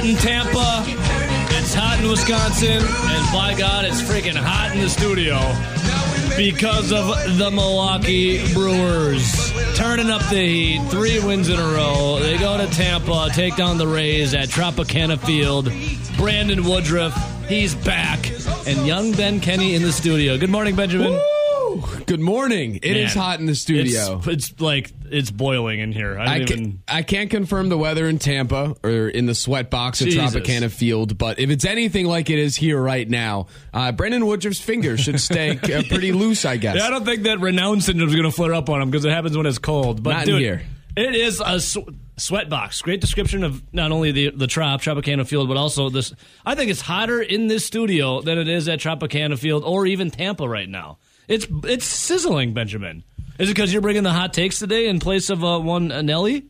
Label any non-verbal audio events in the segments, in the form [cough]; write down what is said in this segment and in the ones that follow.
hot in Tampa. It's hot in Wisconsin. And by God, it's freaking hot in the studio because of the Milwaukee Brewers. Turning up the heat, three wins in a row. They go to Tampa, take down the Rays at Tropicana Field. Brandon Woodruff, he's back. And young Ben Kenney in the studio. Good morning, Benjamin. Woo! Good morning. It is Man, hot in the studio. It's, it's like it's boiling in here. I, I, can, even. I can't confirm the weather in Tampa or in the sweat box at Jesus. Tropicana Field, but if it's anything like it is here right now, uh, Brandon Woodruff's fingers should stay [laughs] uh, pretty loose, I guess. Yeah, I don't think that Raynaud syndrome is going to flare up on him because it happens when it's cold. But Not in dude, here. it is a sw- sweat box. Great description of not only the the Trop Tropicana Field, but also this. I think it's hotter in this studio than it is at Tropicana Field or even Tampa right now. It's it's sizzling, Benjamin. Is it because you're bringing the hot takes today in place of uh, one uh, Nelly?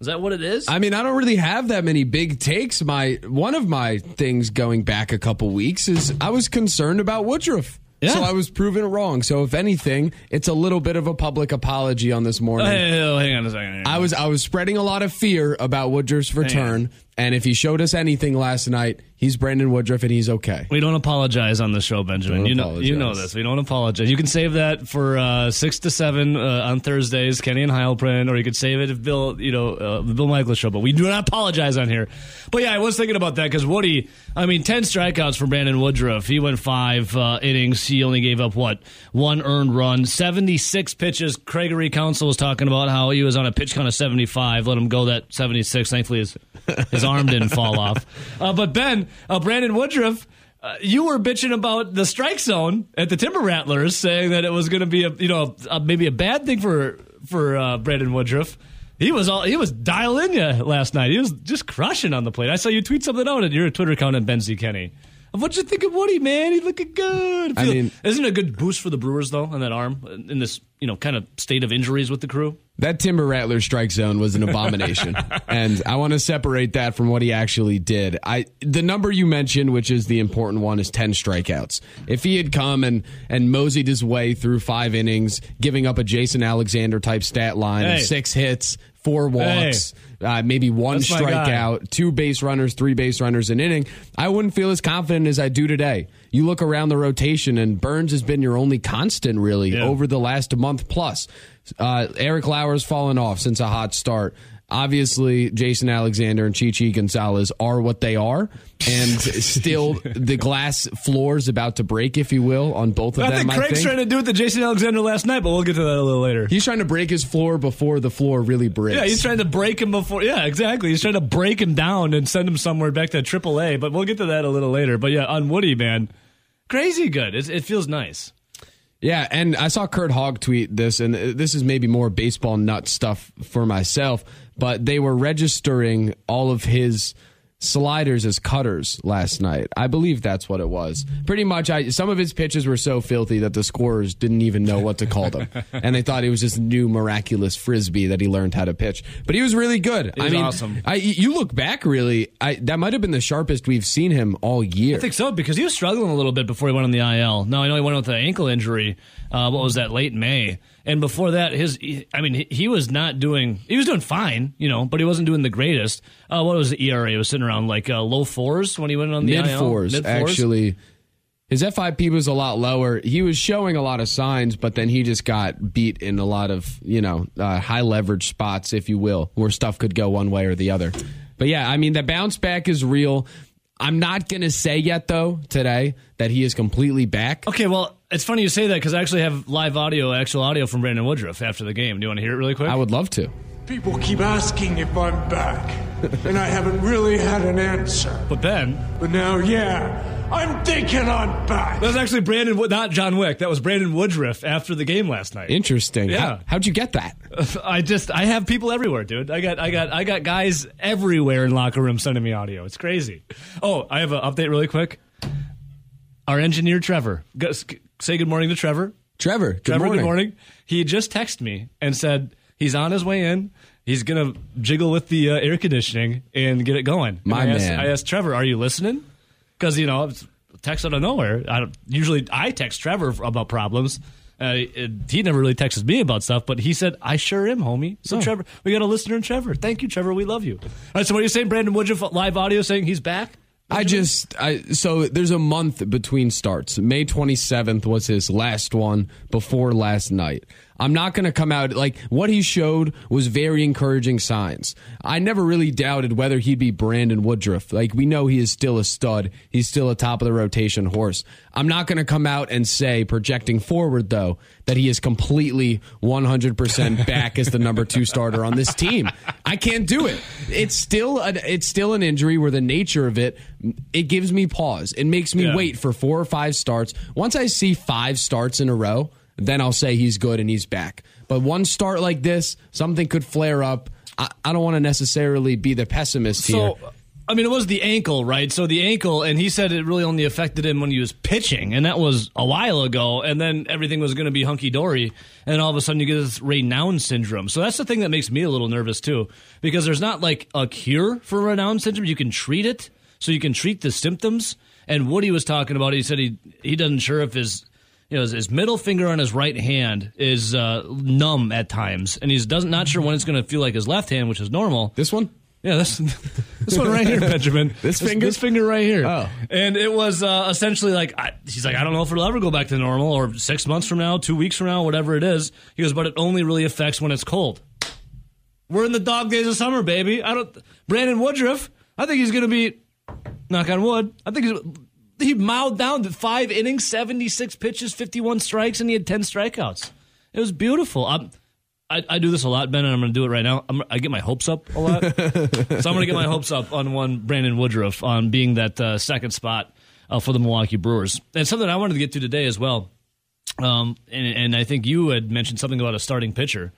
Is that what it is? I mean, I don't really have that many big takes. My one of my things going back a couple weeks is I was concerned about Woodruff. Yeah. So I was proven wrong. So if anything, it's a little bit of a public apology on this morning. Hey, oh, hang on a second. I was I was spreading a lot of fear about Woodruff's return, and if he showed us anything last night, he's Brandon Woodruff and he's okay. We don't apologize on the show, Benjamin. Don't you know, you know this. We don't apologize. You can save that for uh, six to seven uh, on Thursdays, Kenney and Heilprin, or you could save it if Bill, you know, uh, the Bill Michaels show. But we do not apologize on here. But yeah, I was thinking about that because Woody. I mean, ten strikeouts for Brandon Woodruff. He went five uh, innings. He only gave up what one earned run, seventy six pitches. Gregory Counsell was talking about how he was on a pitch count of seventy five. Let him go that seventy six. Thankfully, his his arm didn't fall off. Uh, but Ben, uh, Brandon Woodruff. Uh, you were bitching about the strike zone at the Timber Rattlers, saying that it was going to be a you know a, maybe a bad thing for for uh, Brandon Woodruff. He was all he was dialing you last night. He was just crushing on the plate. I saw you tweet something out at your Twitter account at Ben Z Kenney. What'd you think of Woody, man? He's looking good. I Feel- mean- isn't it a good boost for the Brewers though on that arm in this you know kind of state of injuries with the crew? That Timber Rattler strike zone was an abomination, [laughs] and I want to separate that from what he actually did. I the number you mentioned, which is the important one, is ten strikeouts. If he had come and and moseyed his way through five innings, giving up a Jason Alexander type stat line, Hey. of six hits, four walks. Uh, maybe one That's my guy. strikeout, two base runners, three base runners an inning. I wouldn't feel as confident as I do today. You look around the rotation, and Burnes has been your only constant, really, Yeah. over the last month plus. Uh, Eric Lauer's fallen off since a hot start. Obviously, Jason Alexander and Chichi Gonzalez are what they are, and [laughs] still the glass floor is about to break, if you will, on both of them. I them. think I Craig's think. trying to do it to Jason Alexander last night, but we'll get to that a little later. He's trying to break his floor before the floor really breaks. Yeah, he's trying to break him before. Yeah, exactly. He's trying to break him down and send him somewhere back to AAA. But we'll get to that a little later. But yeah, on Woody, man, crazy good. It, it feels nice. Yeah, and I saw Curt Hogg tweet this, and this is maybe more baseball nut stuff for myself, but they were registering all of his sliders as cutters last night. I believe that's what it was. Pretty much, I, some of his pitches were so filthy that the scorers didn't even know what to call them, [laughs] and they thought it was just new miraculous frisbee that he learned how to pitch. But he was really good. I mean, awesome. I, you look back, really, I, that might have been the sharpest we've seen him all year. I think so because he was struggling a little bit before he went on the IL. No, I know he went with an ankle injury. Uh, what was that? Late May. And before that, his I mean, he, he was not doing. He was doing fine, you know, but he wasn't doing the greatest. Uh, what was the ERA? It was sitting around like uh, low fours when he went on the mid fours actually. His FIP was a lot lower. He was showing a lot of signs, but then he just got beat in a lot of you know uh, high leverage spots, if you will, where stuff could go one way or the other. But yeah, I mean the bounce back is real. I'm not gonna say yet though today that he is completely back. Okay, well, it's funny you say that because I actually have live audio, actual audio from Brandon Woodruff after the game. Do you want to hear it really quick? I would love to. People keep asking if I'm back, and I haven't really had an answer. but then. But now, yeah, I'm thinking I'm back. that was actually Brandon, not John Wick. That was Brandon Woodruff after the game last night. Interesting. Yeah. How, how'd you get that? [laughs] I just I have people everywhere, dude. I got I got I got guys everywhere in locker rooms sending me audio. It's crazy. Oh, I have an update really quick. Our engineer Trevor, go, say good morning to Trevor. Trevor, good Trevor, morning. good morning. He just texted me and said he's on his way in. He's gonna jiggle with the uh, air conditioning and get it going. And My I asked, man. I asked Trevor, "Are you listening?" Because you know, text out of nowhere. I don't, usually I text Trevor about problems, Uh, he never really texts me about stuff, but he said, I sure am, homie. So, Oh. Trevor, we got a listener in Trevor. Thank you, Trevor. We love you. All right, so what are you saying, Brandon Woodruff, live audio saying he's back? I mm-hmm. just I so there's a month between starts. May 27th was his last one before last night. I'm not going to come out like what he showed was very encouraging signs. I never really doubted whether he'd be Brandon Woodruff. Like we know he is still a stud. He's still a top of the rotation horse. I'm not going to come out and say projecting forward though that he is completely 100% [laughs] back as the number 2 starter on this team. I can't do it. It's still a, it's still an injury where the nature of it it gives me pause. It makes me Yeah. wait for four or five starts. Once I see five starts in a row, then I'll say he's good and he's back. But one start like this, something could flare up. I, I don't want to necessarily be the pessimist here. So, I mean, it was the ankle, right? So the ankle, and he said it really only affected him when he was pitching, and that was a while ago. And then everything was going to be hunky dory, and all of a sudden you get this Raynaud syndrome. So that's the thing that makes me a little nervous too, because there's not like a cure for Raynaud syndrome. You can treat it, so you can treat the symptoms. And Woody was talking about. He said he he doesn't sure if his you know, his, his middle finger on his right hand is uh, numb at times, and he's doesn't not sure when it's going to feel like his left hand, which is normal. this one? Yeah, this [laughs] this one right here, [laughs] Benjamin. This finger? this finger right here. Oh. and it was uh, essentially like I, he's like, I don't know if it'll ever go back to normal, or six months from now, two weeks from now, whatever it is. He goes, but it only really affects when it's cold. We're in the dog days of summer, baby. I don't. Brandon Woodruff, I think he's going to be. Knock on wood. I think he's. He mowed down to five innings, seventy six pitches, fifty one strikes, and he had ten strikeouts. It was beautiful. I'm, I, I do this a lot, Ben, and I'm going to do it right now. I'm, I get my hopes up a lot, [laughs] so I'm going to get my hopes up on one Brandon Woodruff on being that uh, second spot uh, for the Milwaukee Brewers. And something I wanted to get to today as well. Um, and, and I think you had mentioned something about a starting pitcher.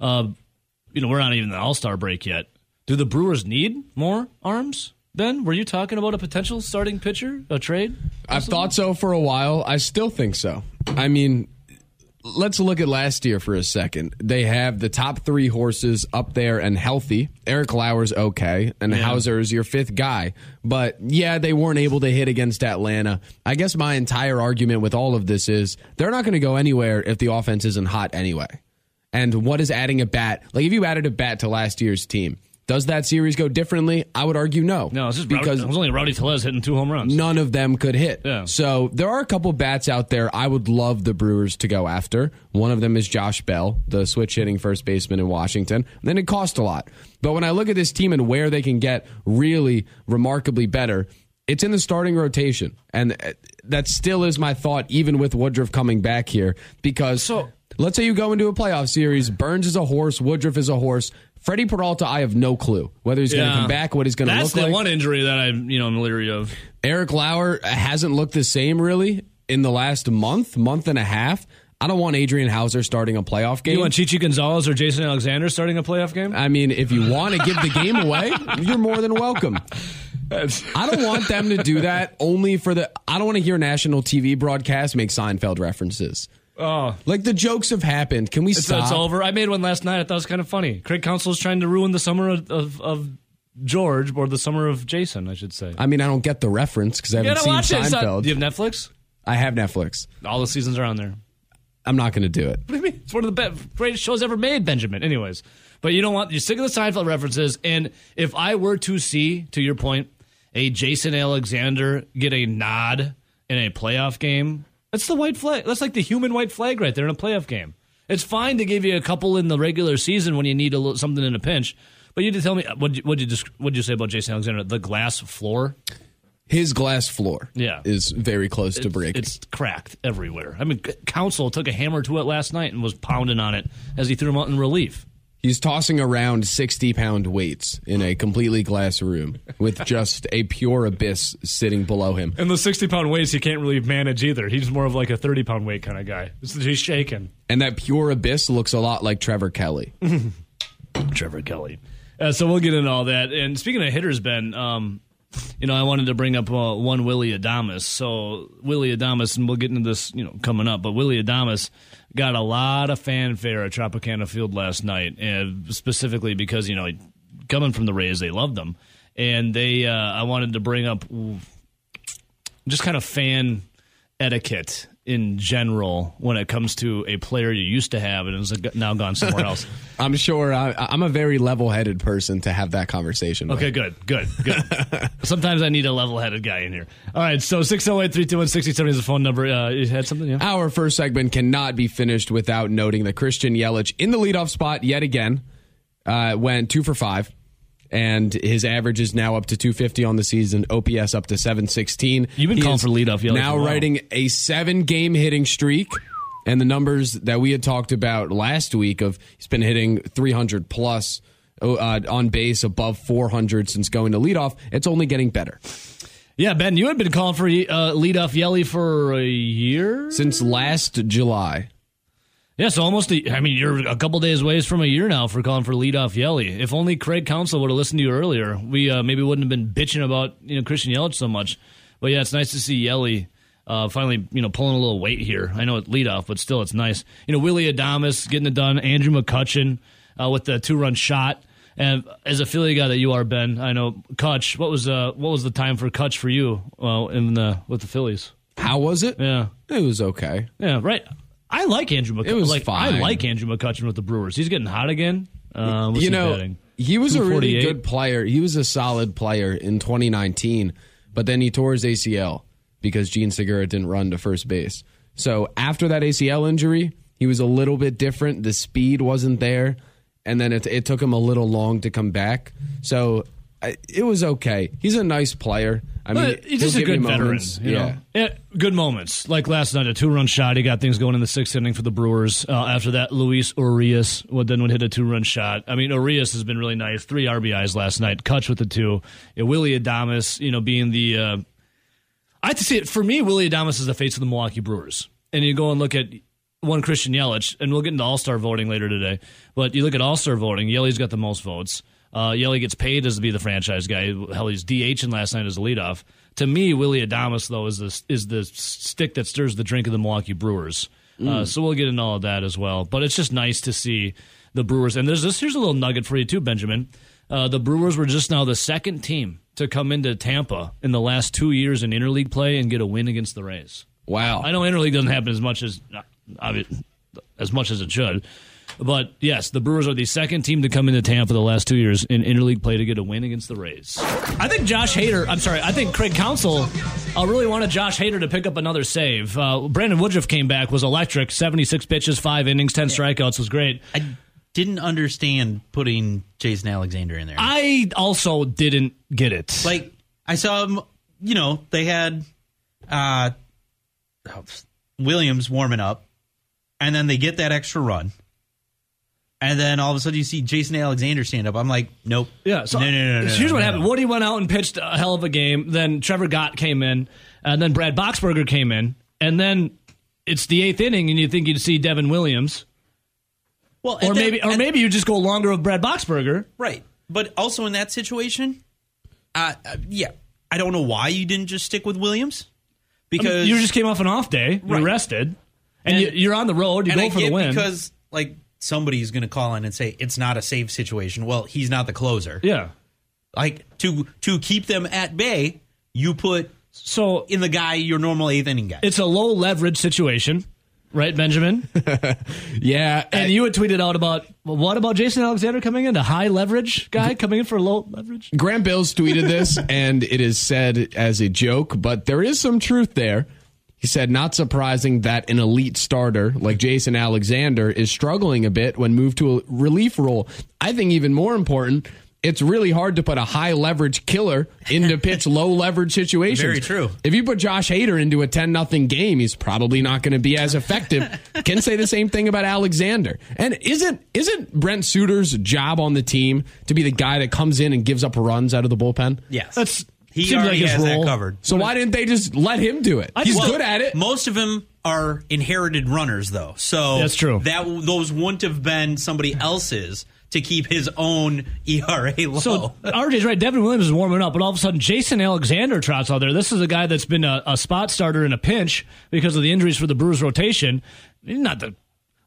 Uh, you know, we're not even the All Star break yet. Do the Brewers need more arms? Ben, were you talking about a potential starting pitcher, a trade? I've thought so for a while. I still think so. I mean, let's look at last year for a second. They have the top three horses up there and healthy. Eric Lauer's okay, and Houser is your fifth guy. But yeah, they weren't able to hit against Atlanta. I guess my entire argument with all of this is they're not going to go anywhere if the offense isn't hot anyway. And what is adding a bat? Like if you added a bat to last year's team, does that series go differently? I would argue no. No, it's just because it was only Rowdy Tellez hitting two home runs. none of them could hit. Yeah. So there are a couple bats out there I would love the Brewers to go after. One of them is Josh Bell, the switch hitting first baseman in Washington. then it cost a lot. But when I look at this team and where they can get really remarkably better, it's in the starting rotation. And uh, that still is my thought, even with Woodruff coming back here, because So- let's say you go into a playoff series, Burnes is a horse, Woodruff is a horse. Freddie Peralta, I have no clue whether he's going to Yeah. come back, what he's going to look like. That's the one injury that I, you know, I'm leery of. Eric Lauer hasn't looked the same really in the last month, month and a half. I don't want Adrian Houser starting a playoff game. You want Chichi Gonzalez or Jason Alexander starting a playoff game? I mean, if you want to give the game away, [laughs] you're more than welcome. I don't want them to do that only for the. I don't want to hear national TV broadcasts make Seinfeld references. Oh, Like the jokes have happened. Can we it's, stop? it's over. I made one last night. I thought it was kind of funny. Craig Counsell is trying to ruin the summer of, of, of George or the summer of Jason, I should say. I mean, I don't get the reference because I haven't seen watch it. Not- Seinfeld. do you have Netflix? I have Netflix. All the seasons are on there. I'm not going to do it. What do you mean? It's one of the best, greatest shows ever made, Benjamin. Anyways, but you don't want you're sick of the Seinfeld references. And if I were to see, to your point, a Jason Alexander get a nod in a playoff game, that's the white flag. That's like the human white flag right there in a playoff game. It's fine to give you a couple in the regular season when you need a little, something in a pinch. But you did tell me uh, what what you what you say about Jason Alexander? The glass floor. His glass floor Yeah. is very close to breaking. It's cracked everywhere. I mean, Counsell took a hammer to it last night and was pounding on it as he threw him out in relief. He's tossing around 60 pound weights in a completely glass room with just a pure abyss sitting below him. And the 60 pound weights he can't really manage either. He's more of like a 30 pound weight kind of guy. He's shaking. And that pure abyss looks a lot like Trevor Kelly. [laughs] Trevor Kelly. Uh, so we'll get into all that. And speaking of hitters, Ben, um, you know, I wanted to bring up uh, one Willy Adames. So Willy Adames, and we'll get into this, you know, coming up. But Willy Adames got a lot of fanfare at Tropicana Field last night, and specifically because you know, coming from the Rays, they loved them, and they. Uh, I wanted to bring up just kind of fan etiquette in general when it comes to a player you used to have and has now gone somewhere else? [laughs] I'm sure I, I'm a very level-headed person to have that conversation. Okay, with. good, good, good. [laughs] Sometimes I need a level-headed guy in here. All right, so 608-321-6070 is the phone number. Uh, you had something, yeah? Our first segment cannot be finished without noting that Christian Yelich in the leadoff spot yet again uh, went two for five and his average is now up to 250 on the season. OPS up to 716. You've been He calling for leadoff Now for a writing a seven-game hitting streak, and the numbers that we had talked about last week of he's been hitting 300 plus uh, on base, above 400 since going to leadoff. It's only getting better Yeah, Ben, you had been calling for uh, leadoff Yelly for a year? since last July. Yeah, so almost. A, I mean, you're a couple days away from a year now for calling for leadoff Yelly. If only Craig Counsell would have listened to you earlier, we uh, maybe wouldn't have been bitching about you know Christian Yelich so much. But yeah, it's nice to see Yelly uh, finally you know pulling a little weight here. I know it's leadoff, but still, it's nice. You know, Willy Adames getting it done. Andrew McCutchen uh, with the two run shot. And as a Philly guy that you are, Ben, I know Kutch. What was uh, what was the time for Kutch for you? Well, in the with the Phillies. How was it? Yeah. It was okay. Yeah, right. I like Andrew McCutchen. It was like, fine. I like Andrew McCutchen with the Brewers. He's getting hot again. Uh, you know, batting? he was a really good player. He was a solid player in 2019, but then he tore his ACL because Jean Segura didn't run to first base. So after that ACL injury, he was a little bit different. The speed wasn't there, and then it, it took him a little long to come back. So I, it was okay. He's a nice player. I mean, But he's just a good veteran. moments. You yeah. know? yeah, good moments. Like last night, a two-run shot. He got things going in the sixth inning for the Brewers. Uh, after that, Luis Urias would then would hit a two-run shot. I mean, Urias has been really nice. Three RBIs last night. Kutch with the two. Yeah, Willy Adames, you know, being the. Uh, I have to see it for me. Willy Adames is the face of the Milwaukee Brewers, and you go and look at one Christian Yelich, and we'll get into All Star voting later today. But you look at All Star voting, Yelich's got the most votes. Uh, Yelly gets paid as to be the franchise guy. Hell, he's DHing last night as a leadoff. To me, Willy Adames though is the is the stick that stirs the drink of the Milwaukee Brewers. Uh, so we'll get into all of that as well. But it's just nice to see the Brewers. And there's this. Here's a little nugget for you too, Benjamin. Uh, the Brewers were just now the second team to come into Tampa in the last two years in interleague play and get a win against the Rays. Wow. I know interleague doesn't happen as much as as much as it should, but yes, the Brewers are the second team to come into Tampa the last two years in interleague play to get a win against the Rays. I think Josh Hader. I'm sorry. I think Craig Counsell. I really wanted Josh Hader to pick up another save. Uh, Brandon Woodruff came back, was electric. 76 pitches, five innings, 10 strikeouts was great. I didn't understand putting Jason Alexander in there. I also didn't get it. like I saw him, you know, they had uh Williams warming up and then they get that extra run. And then all of a sudden you see Jason Alexander stand up. I'm like, nope. Yeah, so no, no, no, no. here's no, what no, happened. Woody went out and pitched a hell of a game. Then Trevor Gott came in, and then Brad Boxberger came in, and then it's the eighth inning, and you think you'd see Devin Williams, Well, or that- maybe, or maybe you just go longer with Brad Boxberger. right. But also in that situation, uh, yeah, I don't know why you didn't just stick with Williams I because mean, you just came off an off day, you're rested, and, And- you, you're on the road. You go for the win. because like somebody's going to call in and say it's not a safe situation. Well, he's not the closer. yeah. Like to to keep them at bay, you put So in the guy your normal eighth inning guy. it's a low leverage situation, right, Benjamin? [laughs] yeah. and you had tweeted out about well, what about Jason Alexander coming in, a high leverage guy coming in for low leverage? Graham Bills tweeted this, and it is said as a joke, but there is some truth there. He said, not surprising that an elite starter like Jason Alexander is struggling a bit when moved to a relief role. I think even more important, it's really hard to put a high leverage killer into pitch low leverage [laughs] situations. Very true. If you put Josh Hader into a 10 nothing game, he's probably not going to be as effective. [laughs] Can say the same thing about Alexander. And isn't isn't Brent Suter's job on the team to be the guy that comes in and gives up runs out of the bullpen? yes, That's he seems already like his has role. that covered. So why didn't they just let him do it? He's Well, good at it. Most of them are inherited runners, though. So That's true. That those wouldn't have been somebody else's to keep his own ERA [laughs] low. So RJ's right. Devin Williams is warming up, but all of a sudden Jason Alexander trots out there. This is a guy that's been a, a spot starter in a pinch because of the injuries for the Brewers rotation. He's not the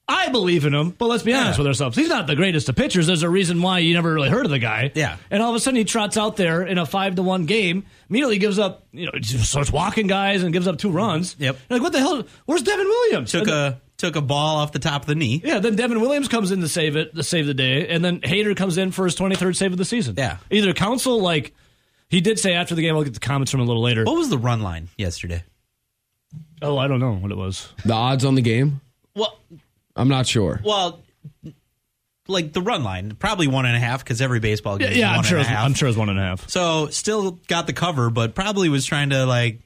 I believe in him, but let's be honest Yeah. with ourselves. He's not the greatest of pitchers. There's a reason why you never really heard of the guy. Yeah. And all of a sudden he trots out there in a five to one game, immediately gives up, you know, just starts walking guys and gives up two runs. Yep. You're like, what the hell? Where's Devin Williams? Took And a took a ball off the top of the knee. yeah, then Devin Williams comes in to save it, to save the day, and then Hader comes in for his 23rd save of the season. Yeah. Either Counsell, like, he did say after the game, I'll get the comments from him a little later. What was the run line yesterday? Oh, I don't know what it was. The odds on the game? Well, I'm not sure. well, like the run line, probably one and a half because every baseball game Yeah, is yeah one I'm sure. and It's, a half. I'm sure it's one and a half. So still got the cover, but probably was trying to like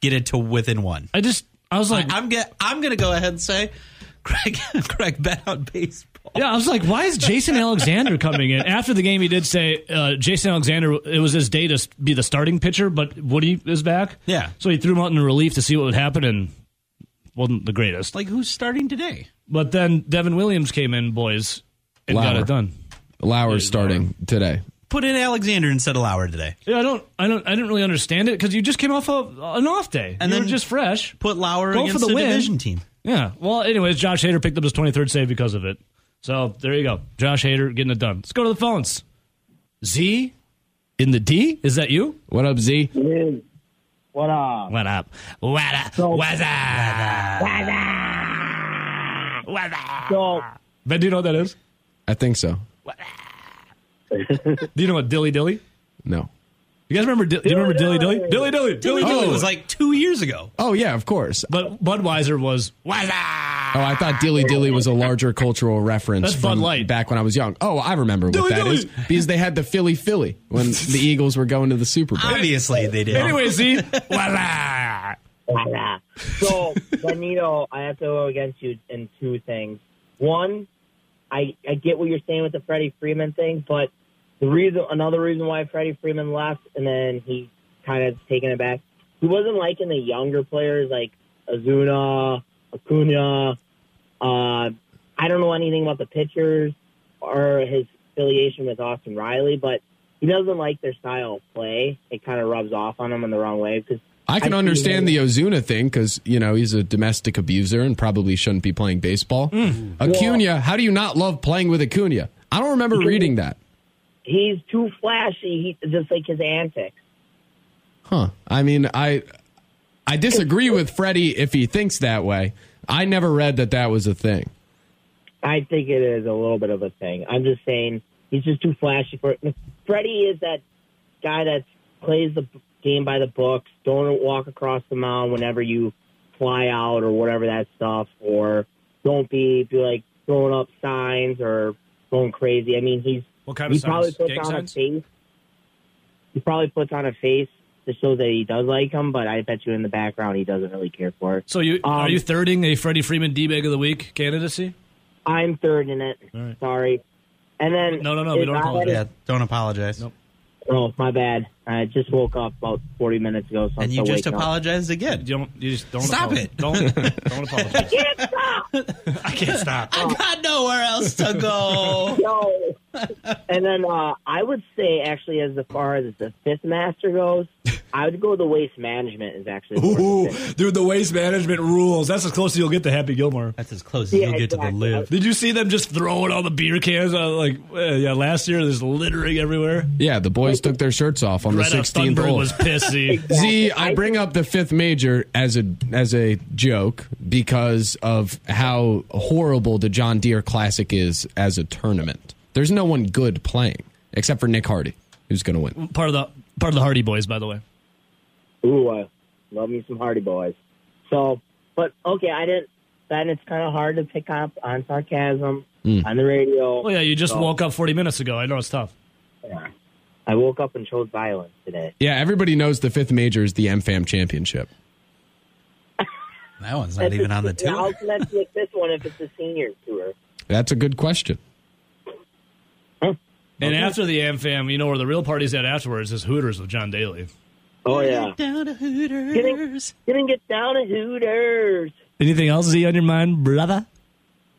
get it to within one. I just, I was like, I, am get, I'm gonna go ahead and say, [laughs] Craig, Craig bet on baseball. yeah, I was like, why is Jason Alexander coming in? After the game, he did say uh, Jason Alexander, it was his day to be the starting pitcher, but Woody is back. Yeah. So he threw him out in relief to see what would happen, and wasn't the greatest. Like who's starting today? But then Devin Williams came in, boys, and got it done. Lauer's uh, starting today. Put in Alexander instead of Lauer today. Yeah, I don't, I don't, I didn't really understand it because you just came off of an off day, And you then were just fresh. Put Lauer Go for against the the, win. division team. Yeah. Well, anyways, Josh Hader picked up his 23rd save because of it. So there you go. Josh Hader getting it done. Let's go to the phones. Z in the D? Is that you? What up, Z? What up? What up? What up? What's up? What's up? What up? So, Ben, do you know what that is? I think so. [laughs] Do you know what Dilly Dilly? No. You guys remember? Di- do you remember Dilly Dilly? Dilly Dilly. Dilly Dilly it was like two years ago. Oh yeah, of course. But Budweiser was what's up? Oh, I thought Dilly Dilly was a larger cultural reference That's Bud Light. back when I was young. Oh, I remember what Dilly that is Dilly. because they had the Philly Philly when the [laughs] Eagles were going to the Super Bowl. Obviously, they did. Anyway, Z. [laughs] What's up? so Benito, I have to go against you in two things. One, I I get what you're saying with the Freddie Freeman thing, but the reason, another reason why Freddie Freeman left, and then he kind of taken it back. He wasn't liking the younger players like Ozuna, Acuna. Uh, I don't know anything about the pitchers or his affiliation with Austin Riley, but he doesn't like their style of play. It kind of rubs off on him in the wrong way because I can I understand the Ozuna thing because you know he's a domestic abuser and probably shouldn't be playing baseball. Acuna, how do you not love playing with Acuna? I don't remember reading that. He's too flashy, he, just like his antics. Huh. I mean, I I disagree with Freddie if he thinks that way. I never read that that was a thing. I think it is a little bit of a thing. I'm just saying he's just too flashy for it. Freddie is that guy that plays the game by the books. Don't walk across the mound whenever you fly out or whatever that stuff, or don't be, be like throwing up signs or going crazy. I mean, he's What kind of he probably puts on signs? a face. He probably puts on a face to show that he does like him, but I bet you in the background he doesn't really care for it. So you are Um, you thirding a Freddie Freeman D bag of the week candidacy? I'm third in it. right. Sorry. And then No, no, no, we don't I had apologize. Yeah, don't apologize. Nope. Oh, my bad. I just woke up about 40 minutes ago. So And you just waking up. apologized again. You don't. You just don't Stop apologize. it. Don't don't [laughs] apologize. I can't stop! [laughs] I can't stop. I got nowhere else to go. [laughs] No. And then uh, I would say, actually, as far as the fifth master goes, I would go the waste management is actually. the Ooh, fifth. dude, the waste management rules. That's as close as you'll get to Happy Gilmore. That's as close as Yeah, you'll get to the live. Did you see them just throwing all the beer cans? Uh, like, uh, yeah, last year there's littering everywhere. Yeah, the boys took their shirts off on the 16th Thunberg hole. was pissy. [laughs] Z, I bring up the fifth major as a as a joke because of how horrible the John Deere Classic is as a tournament. There's no one good playing except for Nick Hardy, who's going to win. part of the part of the Hardy Boys, by the way. Ooh, I love me some Hardy Boys. So, but okay, I didn't. Then it's kind of hard to pick up on sarcasm hmm. on the radio. Well, yeah, you just So, woke up 40 minutes ago. I know it's tough. Yeah. I woke up and chose violence today. Yeah, everybody knows the fifth major is the AmFam championship. That one's not even on the Yeah, How tour. can that pick this one if it's a senior tour? That's a good question. And after the AmFam, you know where the real party's at afterwards is Hooters with John Daly. Oh yeah, get Down to getting Hooters. getting get down to Hooters. Anything else Z on your mind, brother?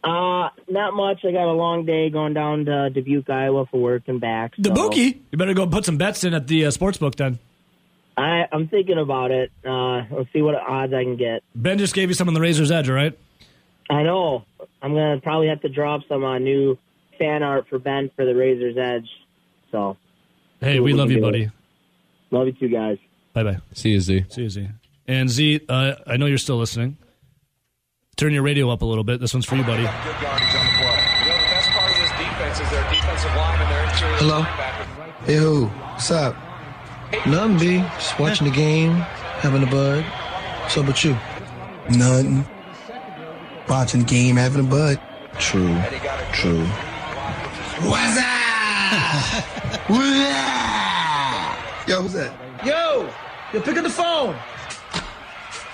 Uh, not much. I got a long day going down to Dubuque, Iowa for work and back. The so bookie. You better go put some bets in at the uh, sports book then. I, I'm thinking about it. Uh, let's see what odds I can get. Ben just gave you some on the Razor's Edge, right? I know. I'm gonna probably have to drop some uh, new fan art for Ben for the Razor's Edge. So Hey, we we love you, do. buddy. love you two guys. Bye bye. See you, Z. See you, Z. And Z, uh, I know you're still listening. Turn your radio up a little bit. This one's for you, buddy. Good yardage on the play. You know, the best part of this defense is their defensive line and their interior Hello? Hey, who? What's up? Nothing, B. Just watching the game, having a bud. What's up with you? Nothing. Watching the game, having a bud. True. True. What's up? What's? Yo, who's that? Yo! Yo, pick up the phone.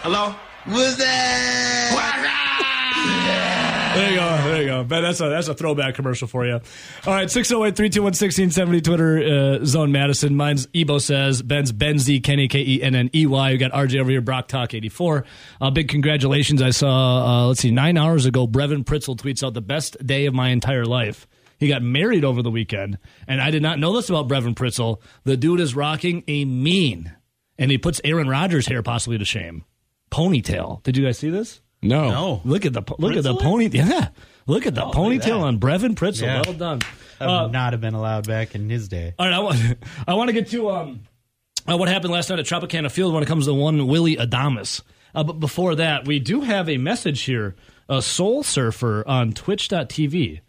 Hello? What's that? What's up? There you go. There you go. Ben, that's a that's a throwback commercial for you. All right, 608 321 1670 Twitter uh, Zone Madison. Mine's Ebo says Ben's Benzy Kenney K E N N E Y. We got RJ over here, Brock Talk 84. Uh, big congratulations. I saw, uh, let's see, nine hours ago, Brevin Pritzl tweets out the best day of my entire life. He got married over the weekend, and I did not know this about Brevin Pritzl. The dude is rocking a mean, and he puts Aaron Rodgers' hair possibly to shame. Ponytail. Did you guys see this? No. No. Look at the look at the pony. Yeah, look at the Oh, ponytail on Brevin Pritzl. Yeah. Well done. That Uh, would not have been allowed back in his day. all right, I want [laughs] I want to get to um uh, what happened last night at Tropicana Field when it comes to one Willy Adames. Uh, but before that, we do have a message here. A Soul Surfer on Twitch.tv.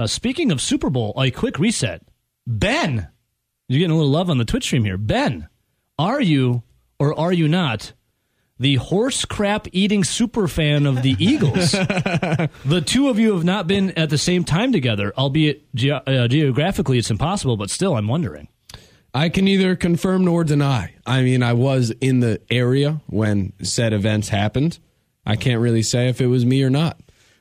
Uh, speaking of Super Bowl, a quick reset. Ben, you're getting a little love on the Twitch stream here. Ben, are you or are you not the horse crap eating super fan of the Eagles? [laughs] the two of you have not been at the same time together, albeit ge- uh, geographically it's impossible, but still, I'm wondering. I can neither confirm nor deny. I mean, I was in the area when said events happened. I can't really say if it was me or not.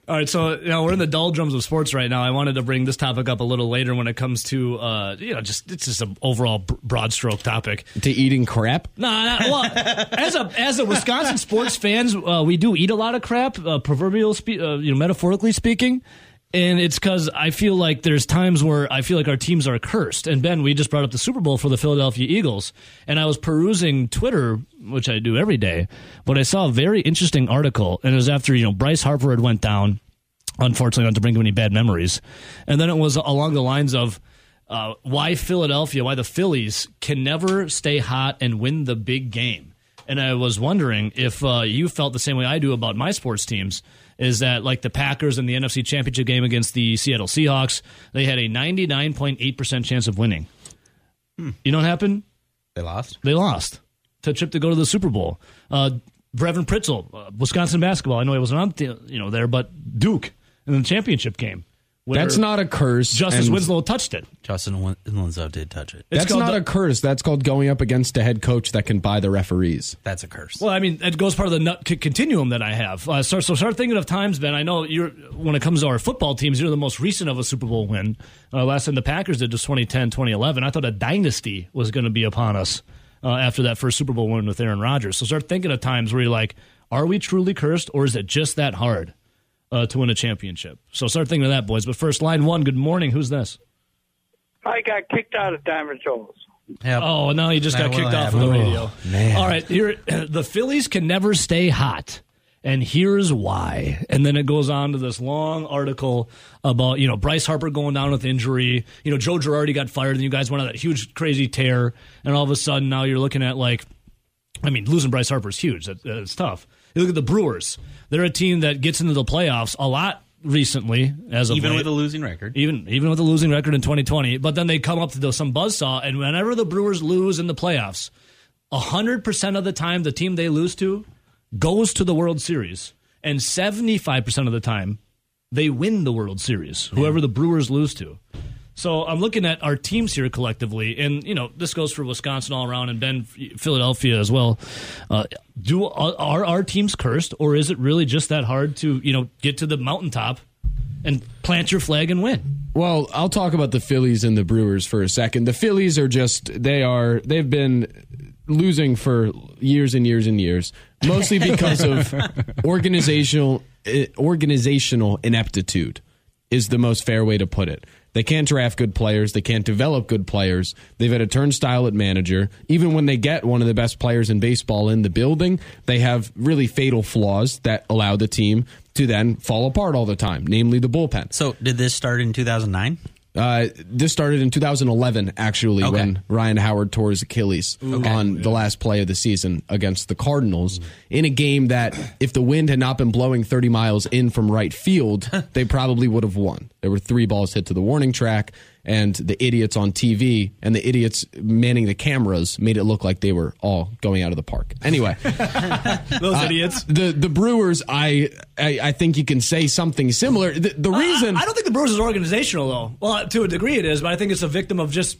All right, so you know we're in the doldrums of sports right now. I wanted to bring this topic up a little later when it comes to uh, you know just it's just an overall broad stroke topic. To eating crap? No, nah, well, as a as a Wisconsin sports fans, uh, we do eat a lot of crap, uh, proverbial, spe- uh, you know, metaphorically speaking. And it's because I feel like there's times where I feel like our teams are cursed. And Ben, we just brought up the Super Bowl for the Philadelphia Eagles, and I was perusing Twitter, which I do every day, but I saw a very interesting article, and it was after you know Bryce Harper had went down. Unfortunately, not to bring him any bad memories, and then it was along the lines of uh, why Philadelphia, why the Phillies can never stay hot and win the big game. And I was wondering if uh, you felt the same way I do about my sports teams. Is that like the Packers in the NFC Championship game against the Seattle Seahawks? They had a 99.8% chance of winning. You know what happened? They lost. They lost to trip to go to the Super Bowl. Uh, Brevin Pritzl, uh, Wisconsin basketball. I know he wasn't on, the, you know, there, but Duke in the championship game. Where That's not a curse. Justise and Winslow touched it. Justin Winslow did touch it. It's That's not the- a curse. That's called going up against a head coach that can buy the referees. That's a curse. Well, I mean, it goes part of the nut continuum that I have. Uh, so, so start thinking of times, Ben. I know you're when it comes to our football teams, you're the most recent of a Super Bowl win. Uh, last time the Packers did was 2010, 2011. I thought a dynasty was going to be upon us uh, after that first Super Bowl win with Aaron Rodgers. So start thinking of times where you're like, are we truly cursed, or is it just that hard uh, to win a championship? So start thinking of that, boys. But first, line one. Good morning. Who's this? I got kicked out of Diamond Souls. Yep. Oh, no, he just That got kicked off of the happen. radio. man. All right, here [clears throat] the Phillies can never stay hot. And here's why. And then it goes on to this long article about, you know, Bryce Harper going down with injury. You know, Joe Girardi got fired, and you guys went on that huge, crazy tear. And all of a sudden, now you're looking at, like, I mean, losing Bryce Harper is huge. That, it's tough. You look at the Brewers. They're a team that gets into the playoffs a lot recently, as of Even late with a losing record. even even with a losing record in 2020. But then they come up to some buzzsaw, and whenever the Brewers lose in the playoffs, hundred percent of the time the team they lose to goes to the World Series, and seventy five percent of the time they win the World Series. Whoever the Brewers lose to. So I'm looking at our teams here collectively, and you know this goes for Wisconsin all around, and Ben Philadelphia as well. Uh, do are our teams cursed, or is it really just that hard to you know get to the mountaintop and plant your flag and win? Well, I'll talk about the Phillies and the Brewers for a second. The Phillies are just they are they've been losing for years and years and years, mostly [laughs] because of organizational eh, organizational ineptitude is the most fair way to put it. They can't draft good players. They can't develop good players. They've had a turnstile at manager. Even when they get one of the best players in baseball in the building, they have really fatal flaws that allow the team to then fall apart all the time, namely the bullpen. So did this start in 2009? Uh, this started in 2011, actually, Okay. when Ryan Howard tore his Achilles on the last play of the season against the Cardinals in a game that, if the wind had not been blowing 30 miles in from right field, [laughs] they probably would have won. There were three balls hit to the warning track, and the idiots on TV and the idiots manning the cameras made it look like they were all going out of the park. Anyway. [laughs] Those idiots. The the Brewers, I, I I think you can say something similar. The, the reason I, I don't think the Brewers is organizational though. Well, to a degree it is, but I think it's a victim of just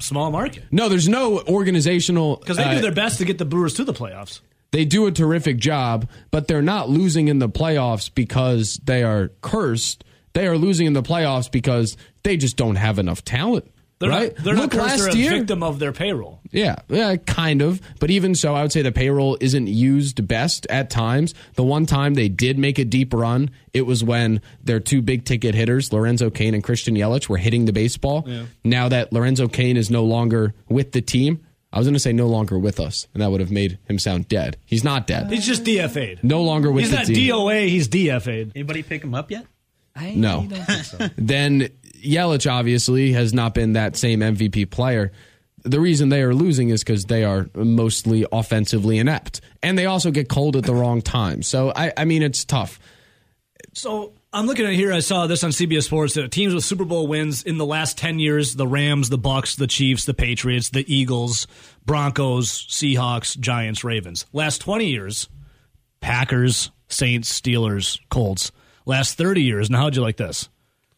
small market no, there's no organizational because they uh, do their best to get the Brewers to the playoffs. They do a terrific job, but they're not losing in the playoffs because they are cursed. They are losing in the playoffs because they just don't have enough talent. They're right? not. They're Look not cursed, last they're a year. victim of their payroll. Yeah, yeah, kind of. But even so, I would say the payroll isn't used best at times. The one time they did make a deep run, it was when their two big ticket hitters, Lorenzo Cain and Christian Yelich, were hitting the baseball. Now that Lorenzo Cain is no longer with the team, I was going to say no longer with us, and that would have made him sound dead. He's not dead. He's just DFA'd. no longer with He's the not. DOA. He's DFA'd. Anybody pick him up yet? No. then Yelich obviously has not been that same MVP player. The reason they are losing is because they are mostly offensively inept, and they also get cold at the wrong time. So I, I mean, it's tough. So I'm looking at here. I saw this on CBS Sports. That teams with Super Bowl wins in the last ten years: the Rams, the Bucks, the Chiefs, the Patriots, the Eagles, Broncos, Seahawks, Giants, Ravens. Last 20 years: Packers, Saints, Steelers, Colts. Last 30 years. Now, how'd you like this?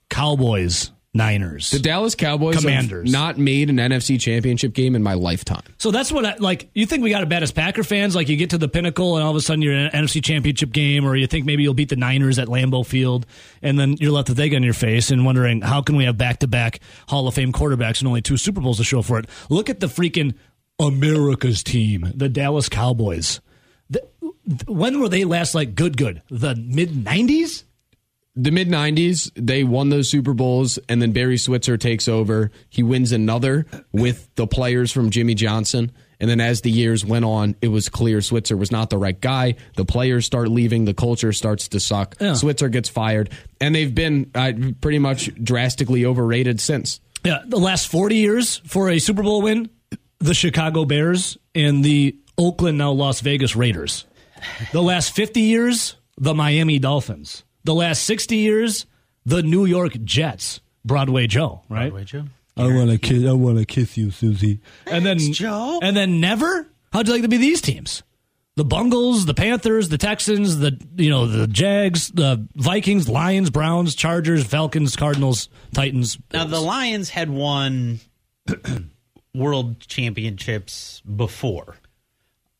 Cowboys, Niners. The Dallas Cowboys Commanders. have not made an NFC Championship game in my lifetime. So that's what I like. You think we got it bad as Packer fans? Like you get to the pinnacle and all of a sudden you're in an NFC championship game, or you think maybe you'll beat the Niners at Lambeau Field, and then you're left with egg on your face and wondering how can we have back to back Hall of Fame quarterbacks and only two Super Bowls to show for it? Look at the freaking America's team, the Dallas Cowboys. The, when were they last like good? Good the mid '90s. The mid 90s they won those super bowls and then barry switzer takes over. He wins another with the players from jimmy johnson. And then as the years went on it was clear switzer was not the right guy. The players start leaving. The culture starts to suck. Yeah. switzer gets fired. And they've been uh, pretty much drastically overrated since. Yeah, the last 40 years for a Super Bowl win, the Chicago Bears and the Oakland, now Las Vegas Raiders. The last 50 years, the Miami Dolphins. The last 60 years, the New York Jets. Broadway Joe, right? Broadway Joe. I want to kiss. I want to kiss you, Susie. And then Joe. And then never. How'd you like to be these teams? The Bungles, the Panthers, the Texans, the you know the Jags, the Vikings, Lions, Browns, Chargers, Falcons, Cardinals, Titans. Now Bills. the Lions had won [clears throat] world championships before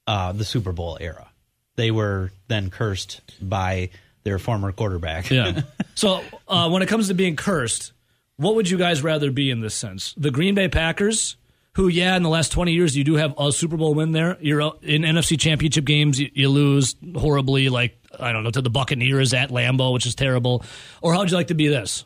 uh, the Super Bowl era. They were then cursed by their former quarterback. Yeah. [laughs] so uh, when it comes to being cursed, what would you guys rather be in this sense? The Green Bay Packers, who, yeah, in the last 20 years, you do have a Super Bowl win there. You're uh, in NFC championship games, you, you lose horribly, like, I don't know, to the Buccaneers at Lambeau, which is terrible. Or how'd you like to be this?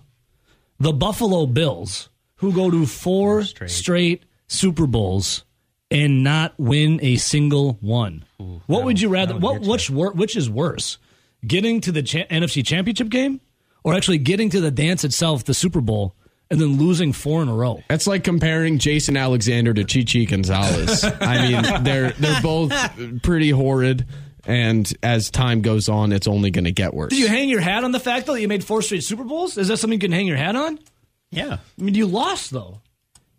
The Buffalo Bills, who go to four straight. straight. Super Bowls and not win a single one. what would you rather? What which wor- which is worse, getting to the cha- NFC Championship game, or actually getting to the dance itself, the Super Bowl, and then losing four in a row? That's like comparing Jason Alexander to Chichi Gonzalez. [laughs] I mean, they're they're both pretty horrid, and as time goes on, it's only going to get worse. Do you hang your hat on the fact though that you made four straight Super Bowls? Is that something you can hang your hat on? Yeah. I mean, you lost though.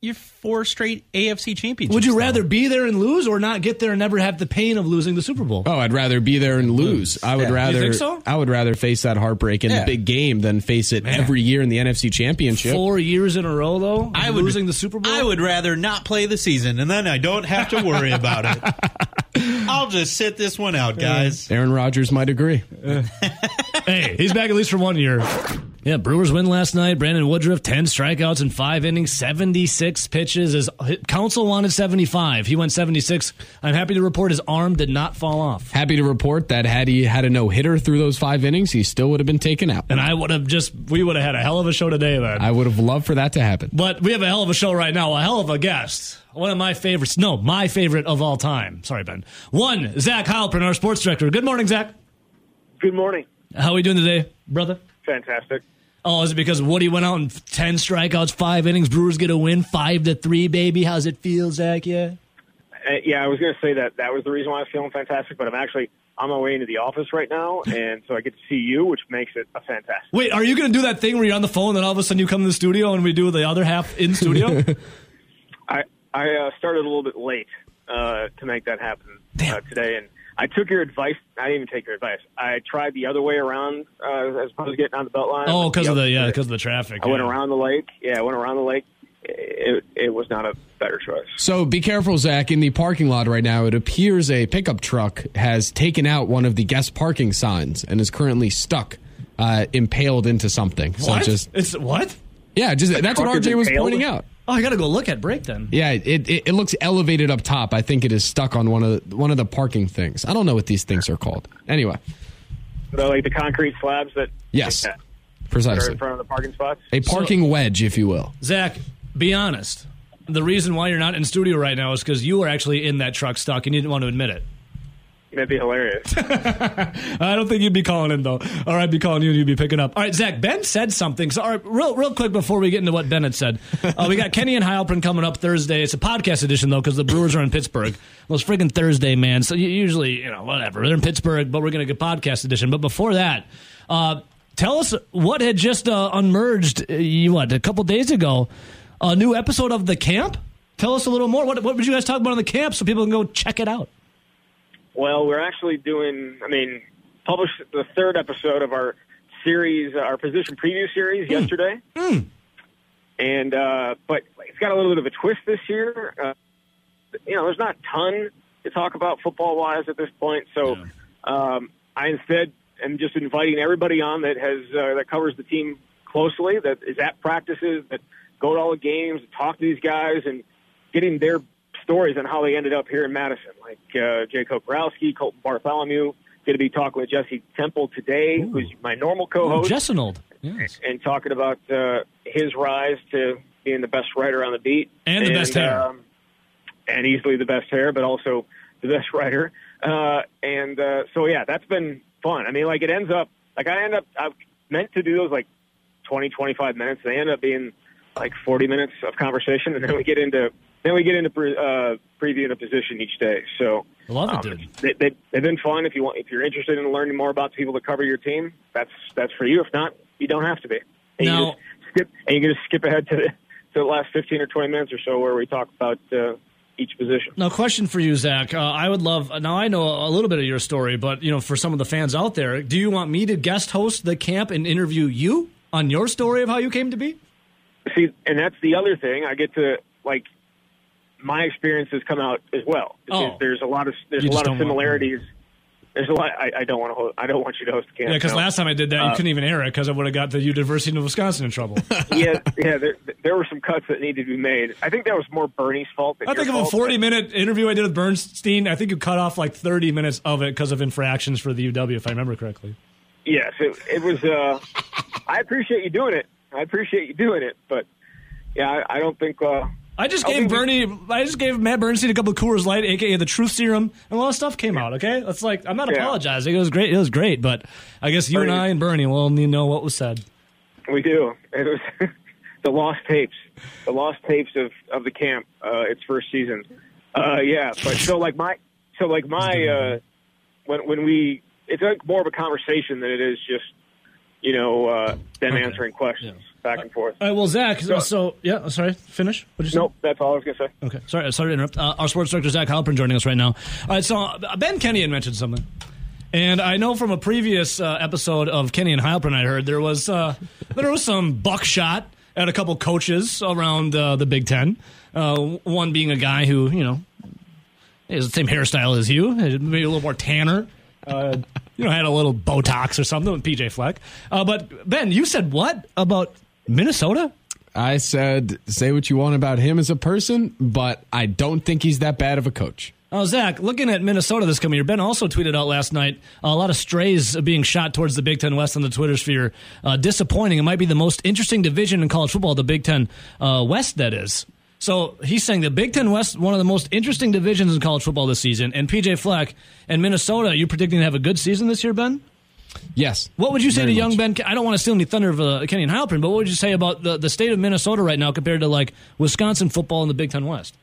You're four straight AFC championships. Would you though. rather be there and lose, or not get there and never have the pain of losing the Super Bowl? Oh, I'd rather be there and hmm. lose. I would Yeah. rather. think so? I would rather face that heartbreak in Yeah. the big game than face it every year in the NFC Championship. Four years in a row though, I would, losing the Super Bowl. I would rather not play the season, and then I don't have to worry [laughs] about it. I'll just sit this one out, guys. Aaron Rodgers might agree. [laughs] Hey, he's back at least for one year. Yeah, Brewers win last night. Brandon Woodruff, 10 strikeouts in five innings, 76 pitches. His Counsell wanted 75. He went 76. I'm happy to report his arm did not fall off. Happy to report that had he had a no hitter through those five innings, he still would have been taken out. And I would have just, we would have had a hell of a show today, man. I would have loved for that to happen. but we have a hell of a show right now. A hell of a guest. One of my favorites. No, my favorite of all time. Sorry, Ben. One, Zach Heilprin, our sports director. Good morning, Zach. Good morning. How are we doing today, brother? Fantastic. Oh, is it because Woody went out in ten strikeouts, five innings? Brewers get a win, five to three, baby. How's it feel, Zach? Yeah. Uh, yeah, I was going to say that that was the reason why I was feeling fantastic, but I'm actually on my way into the office right now, [laughs] and so I get to see you, which makes it a fantastic. Wait, are you going to do that thing where you're on the phone, and then all of a sudden you come to the studio and we do the other half in studio? [laughs] I I uh, started a little bit late uh, to make that happen uh, today, and I took your advice. I didn't even take your advice. I tried the other way around uh, as opposed to getting on the belt line. oh, because of the yeah, because of the traffic. I went around the lake. Yeah, I went around the lake. It, it was not a better choice. So be careful, Zach. In the parking lot right now, it appears a pickup truck has taken out one of the guest parking signs and is currently stuck, uh, impaled into something. So What? just it's what? Yeah, just that's what RJ was impaled? pointing out. Oh, I got to go look at break then. Yeah, it, it it looks elevated up top. I think it is stuck on one of the, one of the parking things. I don't know what these things are called. Anyway, The, like the concrete slabs that Yes. that precisely in front of the parking spots. a parking wedge, if you will. Zach, be honest. The reason why you're not in studio right now is because you were actually in that truck stuck and you didn't want to admit it. That'd be hilarious. [laughs] I don't think you'd be calling in though, or I'd be calling you and you'd be picking up. All right, Zach. Ben said something. So, all right, real, real quick before we get into what Ben had said, uh, we got [laughs] Kenney and Heilprin coming up Thursday. It's a podcast edition though because the Brewers are in Pittsburgh. Well, it's friggin' Thursday, man. So you, usually, you know, whatever. They're in Pittsburgh, but we're gonna get podcast edition. But before that, uh, tell us what had just uh, unmerged. Uh, you what a couple days ago, a new episode of the camp. Tell us a little more. What, what would you guys talk about on the camp so people can go check it out? Well, we're actually doing. I mean, published the third episode of our series, our position preview series yesterday. And uh, but it's got a little bit of a twist this year. Uh, you know, there's not a ton to talk about football wise at this point. So um, I instead am just inviting everybody on that has uh, that covers the team closely, that is at practices, that go to all the games, talk to these guys, and getting their stories on how they ended up here in Madison. Like uh, Jake Kocorowski, Colton Bartholomew. Going to be talking with Jesse Temple today, who's my normal co-host Jessenold. Yes. and talking about uh, his rise to being the best writer on the beat And the best hair. um, and easily the best hair, but also the best [laughs] writer. Uh, and uh, so yeah, that's been fun. I mean, like it ends up like I end up I've meant to do those like 20, 25 minutes. They end up being like 40 minutes of conversation, and then we get into then we get into pre, uh, previewing a position each day. So Love it, um, dude. They, they, they've been fun. If you want, if you're interested in learning more about the people that cover your team, that's that's for you. If not, you don't have to be. And Now- you just skip and you can just skip ahead to the, to the last 15 or 20 minutes or so where we talk about uh, each position. Now, question for you, Zach. Uh, I would love. Now, I know a little bit of your story, but you know, for some of the fans out there, do you want me to guest host the camp and interview you on your story of how you came to be? See, and that's the other thing. I get to like my experiences come out as well. Oh. There's a lot of there's You a lot of similarities. There's a lot. I, I don't want to. Host, I don't want you to host the camp. Yeah, because no. last time I did that, you Uh, couldn't even air it because I would have got the University of Wisconsin in trouble. [laughs] yeah, yeah. There, there were some cuts that needed to be made. I think that was more Bernie's fault. Than I think of a fault, 40 minute interview I did with Bernstein. I think you cut off like 30 minutes of it because of infractions for the UW, if I remember correctly. Yes, it, it was. Uh, I appreciate you doing it. I appreciate you doing it, but yeah, I, I don't think. Uh, I just gave think Bernie, I just gave Matt Bernstein a couple of Coors Light, aka the Truth Serum, and a lot of stuff came out. Okay, that's like I'm not Yeah. apologizing. It was great. It was great, but I guess you and Bernie- I and Bernie will only know what was said. We do. It was [laughs] the lost tapes, the lost tapes of of the camp. Uh, its first season. Uh, yeah, but so like my so like my uh, when when we it's like more of a conversation than it is just you know uh, them Okay. answering questions back and forth. All right, well, Zach. So, so yeah, sorry. Finish. What you say? Nope, that's all I was gonna say. Okay, sorry, sorry to interrupt. Uh, our sports director Zach Heilprin joining us right now. All right, so uh, Ben Kenney had mentioned something, and I know from a previous uh, episode of Kenney and Heilprin, I heard there was uh, there was some buckshot at a couple coaches around uh, the Big Ten. Uh, one being a guy who you know has the same hairstyle as you, maybe a little more tanner. Uh, you know, had a little Botox or something with PJ Fleck. Uh, but Ben, you said what about Minnesota? I said, say what you want about him as a person, but I don't think he's that bad of a coach. Oh, Zach, looking at Minnesota this coming year, Ben also tweeted out last night a lot of strays being shot towards the Big Ten West on the Twitter sphere. Uh, disappointing. It might be the most interesting division in college football, the Big Ten uh, West, that is. So he's saying the Big Ten West, one of the most interesting divisions in college football this season. And PJ Fleck and Minnesota, you predicting to have a good season this year, Ben? Yes. What would you say to young much. Ben? I don't want to steal any thunder of uh, Kenney and Heilprin, but what would you say about the, the state of Minnesota right now compared to like Wisconsin football in the Big Ten West?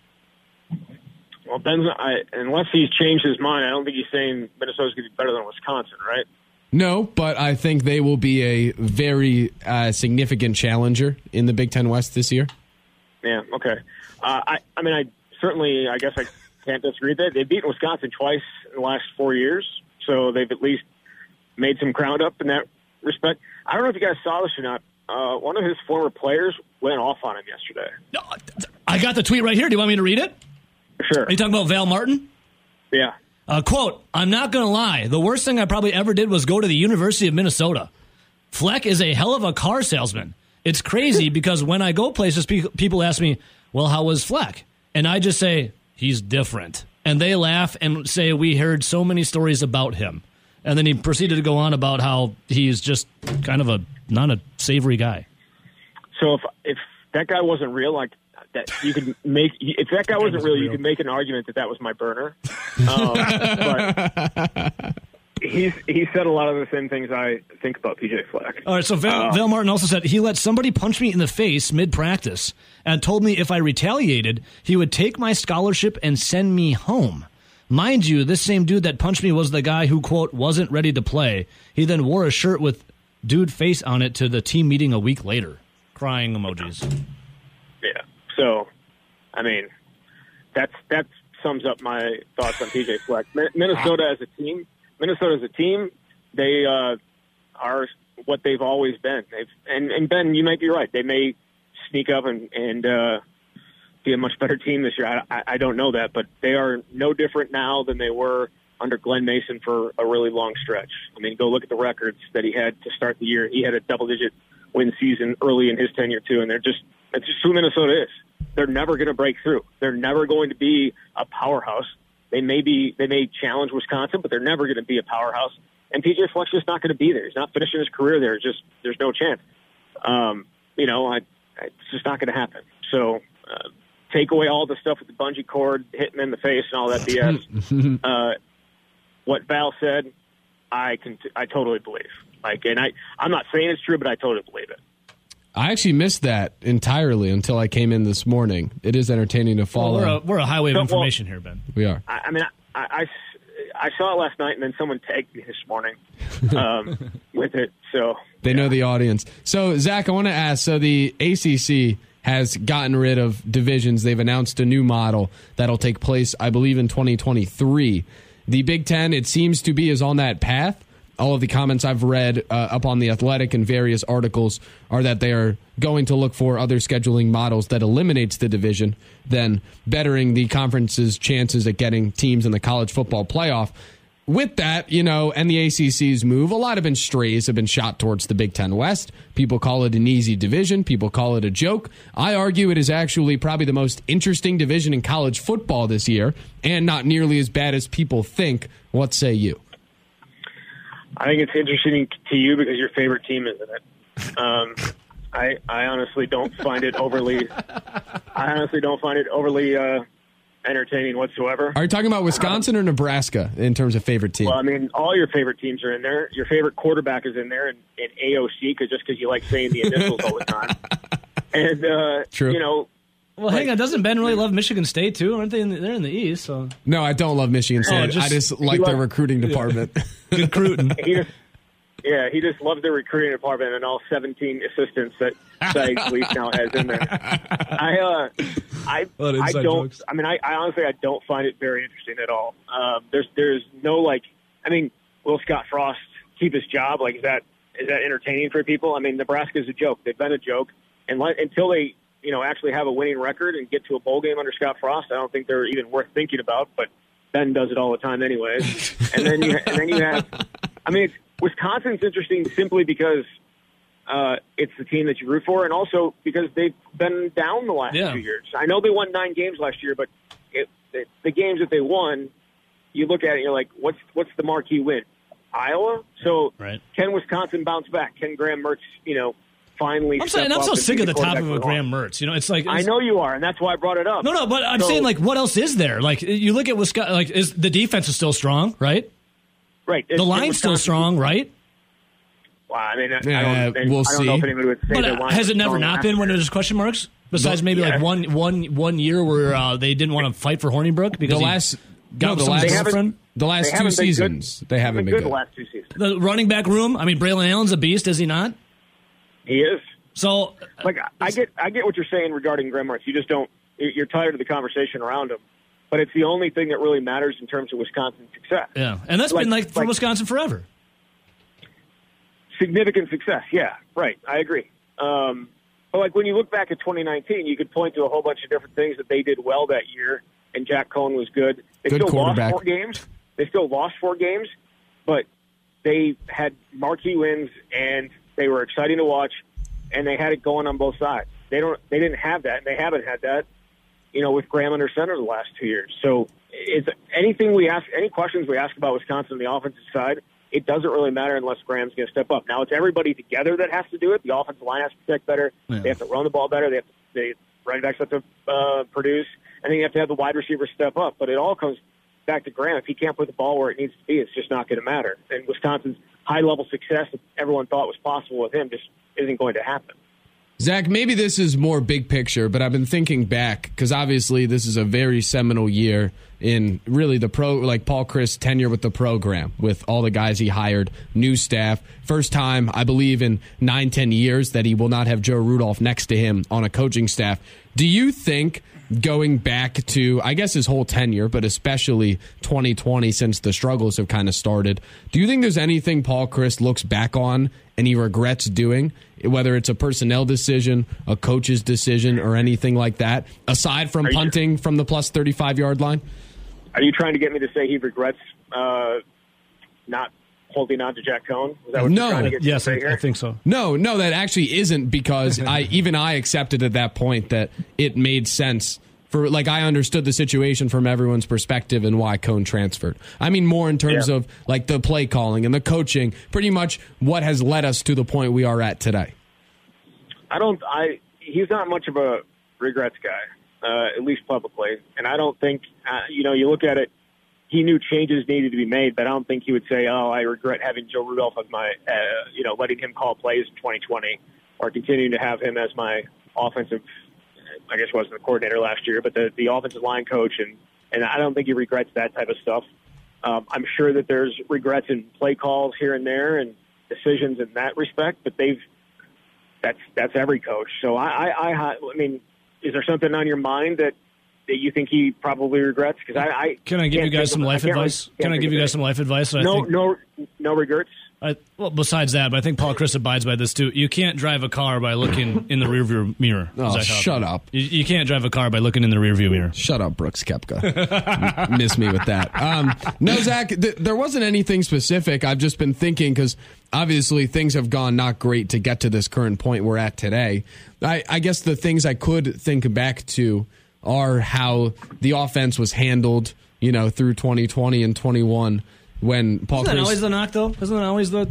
Well, Ben's I, unless he's changed his mind, I don't think he's saying Minnesota's going to be better than Wisconsin, right? No, but I think they will be a very uh, significant challenger in the Big Ten West this year. Yeah. Okay. Uh, I I mean, I certainly I guess I can't disagree that. They've beaten Wisconsin twice in the last four years, so they've at least made some ground up in that respect. I don't know if you guys saw this or not. Uh, one of his former players went off on him yesterday. I got the tweet right here. Do you want me to read it? Sure. Are you talking about Val Martin? Yeah. Uh, quote, I'm not going to lie. The worst thing I probably ever did was go to the University of Minnesota. Fleck is a hell of a car salesman. It's crazy [laughs] because when I go places, pe- people ask me, well, how was Fleck? And I just say, he's different. And they laugh and say, we heard so many stories about him. And then he proceeded to go on about how he's just kind of a not a savory guy. So if if that guy wasn't real, like that, you could make if that guy wasn't real, you could make an argument that that was my burner. [laughs] Um, but he's he said a lot of the same things I think about PJ Fleck. All right, so Val, Um, Val Martin also said he let somebody punch me in the face mid practice and told me if I retaliated, he would take my scholarship and send me home. Mind you, this same dude that punched me was the guy who, quote, wasn't ready to play. He then wore a shirt with dude face on it to the team meeting a week later. Crying emojis. Yeah. So, I mean, that's that sums up my thoughts on PJ Fleck. Minnesota as a team, Minnesota as a team, they uh, are what they've always been. They've and and Ben, you might be right. They may sneak up and and uh, be a much better team this year. I, I, don't know that, but they are no different now than they were under Glen Mason for a really long stretch. I mean, go look at the records that he had to start the year. He had a double-digit win season early in his tenure too, and they're just that's just who Minnesota is. They're never going to break through. They're never going to be a powerhouse. They may be they may challenge Wisconsin, but they're never going to be a powerhouse. And PJ Fleck's just not going to be there. He's not finishing his career there. Just there's no chance. Um, you know, I, I, it's just not going to happen. So uh, take away all the stuff with the bungee cord, hit him in the face, and all that BS. [laughs] uh, what Val said, I can I totally believe. Like, and I I'm not saying it's true, but I totally believe it. I actually missed that entirely until I came in this morning. It is entertaining to Well, follow. we're, a, we're a highway of So, well- information here, Ben. we are. I, I mean, I, I, I saw it last night, and then someone tagged me this morning [laughs] um, with it. So They know the audience. So, Zach, I want to ask so the ACC has gotten rid of divisions. They've announced a new model that'll take place, I believe, in 2023. The Big Ten, it seems to be, is on that path. All of the comments I've read uh, up on the Athletic and various articles are that they are going to look for other scheduling models that eliminates the division, then bettering the conference's chances at getting teams in the college football playoff with that, you know, and the ACC's move, a lot of been strays have been shot towards the Big Ten West. People call it an easy division. People call it a joke. I argue it is actually probably the most interesting division in college football this year, and not nearly as bad as people think. What say you? I think it's interesting to you because your favorite team is in it. Um, I I honestly don't find it overly. I honestly don't find it overly uh, entertaining whatsoever. Are you talking about Wisconsin or Nebraska in terms of favorite team? Well, I mean, all your favorite teams are in there. Your favorite quarterback is in there, and, and AOC, cause just because you like saying the initials all the time. [laughs] And uh, True. you know, Well, hang on. Doesn't Ben really love Michigan State, too? Aren't they in the, they're in the East, so. no, I don't love Michigan State. just- I just like their recruiting department. [laughs] Good recruiting. [laughs] he just yeah, he just loves the recruiting department and all 17 assistants that Saeed Police [laughs] now has in there. I uh, I Lot of I don't. jokes. I mean, I, I honestly I don't find it very interesting at all. Um, there's there's no like. I mean, will Scott Frost keep his job? Like, is that is that entertaining for people? I mean, Nebraska's a joke. They've been a joke, and let, until they you know actually have a winning record and get to a bowl game under Scott Frost, I don't think they're even worth thinking about. But Ben does it all the time, anyways. and then you and then you have. I mean, it's, Wisconsin's interesting simply because uh, it's the team that you root for, and also because they've been down the last Yeah. few years. I know they won nine games last year, but it, it, the games that they won, you look at it, and you're like, what's what's the marquee win? Iowa. So Right. can Wisconsin bounce back? Can Graham Mertz, you know, finally? I'm saying I'm so sick of the top of a Graham Mertz. You know, it's like I know you are, and that's why I brought it up. No, no, but I'm So- saying like, what else is there? Like, you look at Wisconsin. Like, is the defense is still strong, right? Right. The line's still strong, right? Well, I mean, I, Yeah, I don't, we'll I don't know see. if anybody would say But uh, has it never not last been when year. there's question marks? Besides maybe yeah. like one one one year where uh, they didn't want to fight for Hornibrook because The last got no, the last They haven't- girlfriend. the last two haven't good. seasons they haven't been good good. the last two seasons. The running back room. I mean, Braylon Allen's a beast, is he not? He is. So Like I get, I get what you're saying regarding Graham Mertz. You just don't. You're tired of the conversation around him. But it's the only thing that really matters in terms of Wisconsin's success. yeah, and that's Like- been like for like- Wisconsin forever. significant success. Yeah, right. I agree. Um, but like when you look back at 2019, you could point to a whole bunch of different things that they did well that year, and Jack Coan was good. They Good still quarterback. lost four games. They still lost four games, but they had marquee wins and they were exciting to watch, and they had it going on both sides. They don't. They didn't have that, and they haven't had that. You know, with Graham under center the last two years. So it's anything we ask, any questions we ask about Wisconsin on the offensive side, it doesn't really matter unless Graham's going to step up. Now it's everybody together that has to do it. The offensive line has to protect better. Yeah. They have to run the ball better. They have to, they running backs have to uh, produce, and then you have to have the wide receivers step up. But it all comes back to Graham. If he can't put the ball where it needs to be, it's just not going to matter. And Wisconsin's high level success that everyone thought was possible with him just isn't going to happen. Zach, maybe this is more big picture, but I've been thinking back because obviously this is a very seminal year in really the pro, like Paul Chryst tenure with the program, with all the guys he hired, new staff. First time, I believe, in nine, ten years that he will not have Joe Rudolph next to him on a coaching staff. Do you think going back to, I guess, his whole tenure, but especially 2020 since the struggles have kind of started, do you think there's anything Paul Chryst looks back on and he regrets doing, whether it's a personnel decision, a coach's decision, or anything like that, aside from Are punting from the plus 35 yard line? Are you trying to get me to say he regrets uh, not holding on to Jack Coan? Is that what No. you're to get Yes, to I, here? I think so. No, no, that actually isn't because [laughs] I even I accepted at that point that it made sense for like I understood the situation from everyone's perspective and why Coan transferred. I mean more in terms Yeah. of like the play calling and the coaching, pretty much what has led us to the point we are at today. I don't. I he's not much of a regrets guy, uh, at least publicly. And I don't think uh, you know. You look at it. He knew changes needed to be made, but I don't think he would say, "Oh, I regret having Joe Rudolph as my, uh, you know, letting him call plays in 2020, or continuing to have him as my offensive. I guess wasn't the coordinator last year, but the the offensive line coach, and and I don't think he regrets that type of stuff. Um, I'm sure that there's regrets in play calls here and there and decisions in that respect, but they've that's that's every coach. So I, I, I, I mean, is there something on your mind that that you think he probably regrets? Because I, I Can I give you guys some life can't really- advice? can't I give you guys some life advice? No, no, no regrets. I, well, besides that, but I think Paul Chryst [laughs] abides by this too. You can't drive a car by looking in the rearview mirror. Oh, shut up. You, you can't drive a car by looking in the rearview mirror. Shut up, Brooks Koepka. [laughs] Miss me with that. Um, no, Zach, th- there wasn't anything specific. I've just been thinking because obviously things have gone not great to get to this current point we're at today. I, I guess the things I could think back to are how the offense was handled, you know, through 2020 and 21 when Paul Isn't that Chryst- always the knock, though? Isn't that always the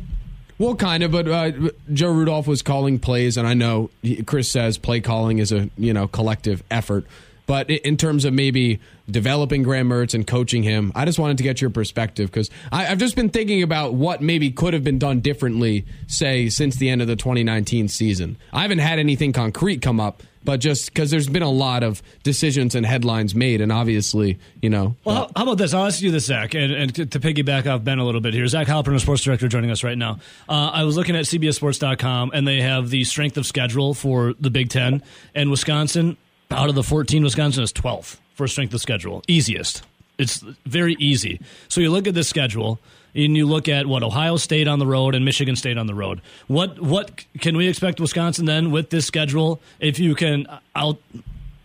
well, kind of, but uh, Joe Rudolph was calling plays, and I know Chryst says play calling is a you know collective effort. But in terms of maybe developing Graham Mertz and coaching him, I just wanted to get your perspective because I've just been thinking about what maybe could have been done differently, say, since the end of the 2019 season. I haven't had anything concrete come up, but just because there's been a lot of decisions and headlines made, and obviously, you know, Well, how, how about this? I'll ask you this, Zach, and, and to, to piggyback off Ben a little bit here. Zach Heilprin, sports director, joining us right now. Uh, I was looking at CBSSports.com, and they have the strength of schedule for the Big Ten, and Wisconsin, out of the 14, Wisconsin is 12th for strength of schedule, easiest. It's very easy. So you look at this schedule, and you look at what Ohio State on the road and Michigan State on the road. What what can we expect Wisconsin then with this schedule? If you can out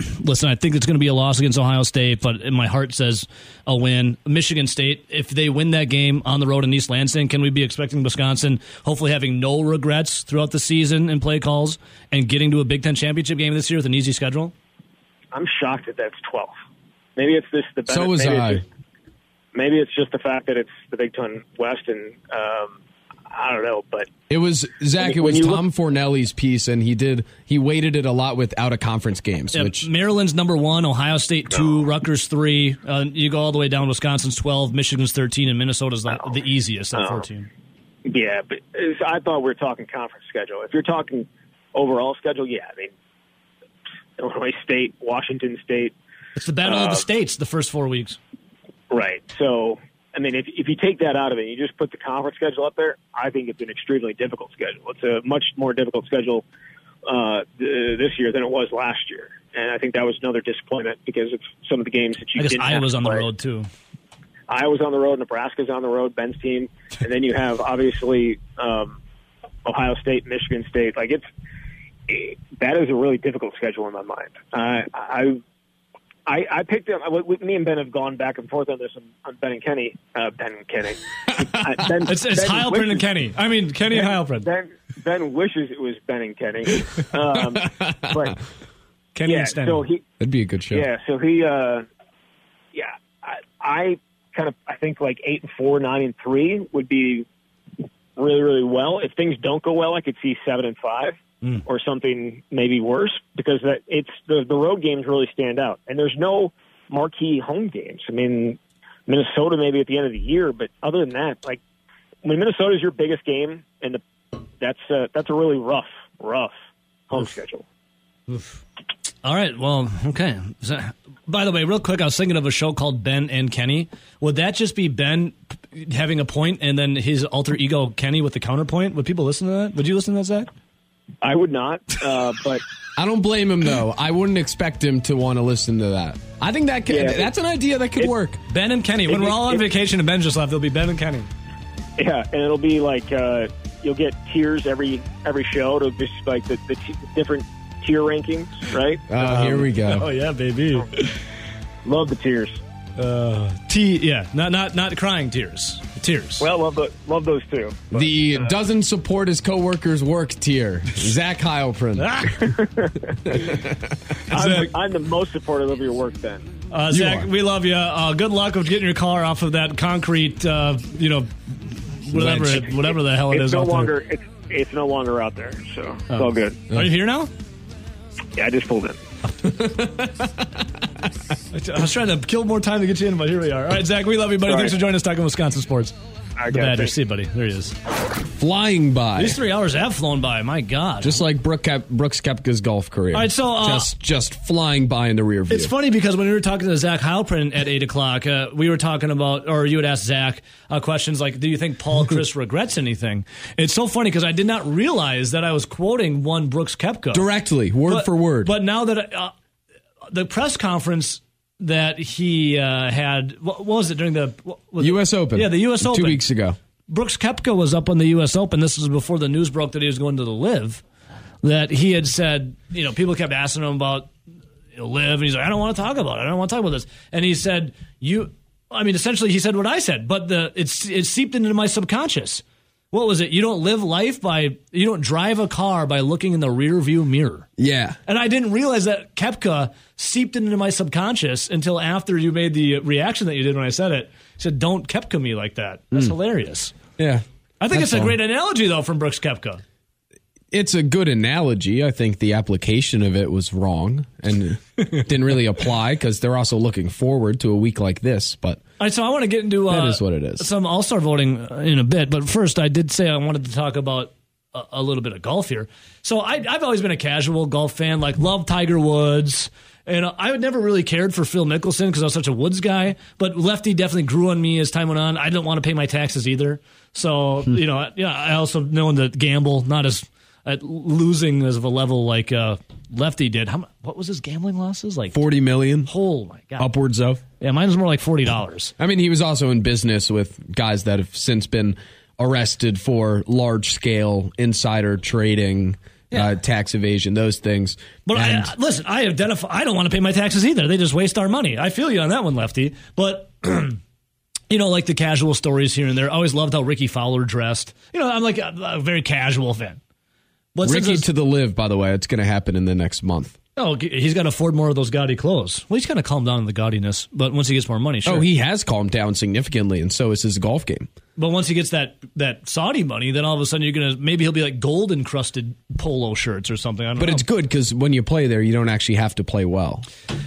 [clears throat] listen, I think it's going to be a loss against Ohio State, but my heart says a win. Michigan State, if they win that game on the road in East Lansing, can we be expecting Wisconsin hopefully having no regrets throughout the season and play calls and getting to a Big Ten championship game this year with an easy schedule? I'm shocked that that's 12. Maybe it's this the best. So was maybe I. It's just, maybe it's just the fact that it's the Big Ten West, and um, I don't know, but It was Zach. When- It was you Tom Fornelli's piece, and he did he weighted it a lot with out of conference games, Yeah, which Maryland's number one, Ohio State two, Rutgers three. Uh, you go all the way down. Wisconsin's twelve, Michigan's thirteen, and Minnesota's the, the easiest at No. fourteen. Yeah, but I thought we were talking conference schedule. If you're talking overall schedule, yeah, I mean, Illinois State, Washington State, It's the battle of Uh, the states. The first four weeks. right. So, I mean, if if you take that out of it, you just put the conference schedule up there. I think it's an extremely difficult schedule. It's a much more difficult schedule uh, th- this year than it was last year, and I think that was another disappointment because of some of the games that you I guess didn't Iowa's on the road too. Iowa's on the road, Nebraska's on the road, Ben's team, and then you have obviously um, Ohio State, Michigan State. Like it's it, that is a really difficult schedule in my mind. I I I, I picked we- Me and Ben have gone back and forth on this on, Ben and Kenney. Uh, ben and Kenney. [laughs] Uh, ben, It's, it's Ben Heilprin and Kenney. I mean Kenney and Heilprin. Ben Ben wishes it was Ben and Kenney, um, [laughs] but Kenney yeah. and Stenny. So he That'd be a good show. yeah, so he, uh, yeah, I, I kind of, I think like eight and four, nine and three would be really, really well. If things don't go well, I could see seven and five or something maybe worse because that it's the the road games really stand out, and there's no marquee home games. I mean, Minnesota maybe at the end of the year, but other than that, like when Minnesota is your biggest game, and the that's uh, that's a really rough, rough home schedule. All right. Well, okay. So, by the way, real quick, I was thinking of a show called Ben and Kenney. Would that just be Ben having a point and then his alter ego Kenney with the counterpoint? Would people listen to that? Would you listen to that, Zach? I would not, uh, [laughs] but I don't blame him though. I wouldn't expect him to want to listen to that. I think that could, Yeah. that's an idea that could work. Ben and Kenney. When If we're all on if- vacation and Ben just left, there'll be Ben and Kenney. Yeah, and it'll be like uh, you'll get tiers every every show. It'll just like the, the t- different tier rankings, right? Oh, here we go. [laughs] Oh yeah, baby. Love the tiers. Uh, T. Yeah, not not not crying tears. Tears. Well, love the, love those two. But, The doesn't support his coworkers' work tier. Zach Heilprin. [laughs] [laughs] I'm, I'm the most supportive of your work, Ben. Uh, You Zach, are. we love you. Uh, good luck with getting your car off of that concrete. Uh, you know, whatever it, whatever the hell it It's is. no out there. longer it's it's no longer out there, so it's Oh. all good. Are you here now? Yeah, I just pulled in. [laughs] I was trying to kill more time to get you in, but here we are. All right, Zach, we love you, buddy. Thanks for joining us talking Wisconsin sports. I The got Badgers. it. See buddy. There he is. Flying by. These three hours have flown by. My God. Just like Brooke Kep- Brooks Koepka's golf career. All right, so, uh, just just flying by in the rear view. It's funny because when we were talking to Zach Heilprin at 8 o'clock, uh, we were talking about, or you would ask Zach uh, questions like, Do you think Paul [laughs] Chryst regrets anything? It's so funny because I did not realize that I was quoting one Brooks Koepka. Directly, word But- for word. But now that uh, the press conference that he uh, had, what, what was it during the was it? U.S. Open. Yeah, the U.S. Open. Two weeks ago. Brooks Koepka was up on the U.S. Open. This was before the news broke that he was going to the LIV. That he had said, you know, people kept asking him about you know, LIV, and he's like, I don't want to talk about it. I don't want to talk about this. And he said, you, I mean, essentially, he said what I said, but the it's it seeped into my subconscious. What was it? You don't live life by you don't drive a car by looking in the rear view mirror. Yeah. And I didn't realize that Koepka seeped into my subconscious until after you made the reaction that you did when I said it. You said, "Don't Koepka me like that." That's hmm. hilarious. Yeah. I think it's a great analogy though from Brooks Koepka. It's a good analogy. I think the application of it was wrong and [laughs] didn't really apply because they're also looking forward to a week like this. But All right, so I want to get into uh, That is what it is. Some All Star voting uh, in a bit, but first I did say I wanted to talk about a, a little bit of golf here. So I, I've always been a casual golf fan, like love Tiger Woods. And I had never really cared for Phil Mickelson because I was such a Woods guy. But Lefty definitely grew on me as time went on. I didn't want to pay my taxes either. So, Hmm. you know, yeah, I also known that gamble, not as at losing as of a level like uh, Lefty did. How, what was his gambling losses? Like, 40 million oh my God. upwards of. Yeah, mine was more like $40. I mean, he was also in business with guys that have since been arrested for large scale insider trading, uh, tax evasion, those things. But And- I, listen, I identify. I don't want to pay my taxes either. They just waste our money. I feel you on that one, Lefty. But [clears throat] you know, like the casual stories here and there. I always loved how Rickie Fowler dressed. You know, I'm like a, a very casual fan. Since Ricky to the LIV, by the way, it's going to happen in the next month. oh, he's got to afford more of those gaudy clothes. Well, he's kind of calmed down on the gaudiness, but once he gets more money, sure. Oh, he has calmed down significantly, and so is his golf game. but once he gets that that Saudi money, then all of a sudden you're gonna maybe he'll be like gold encrusted polo shirts or something. I don't But know. it's good because when you play there, you don't actually have to play well.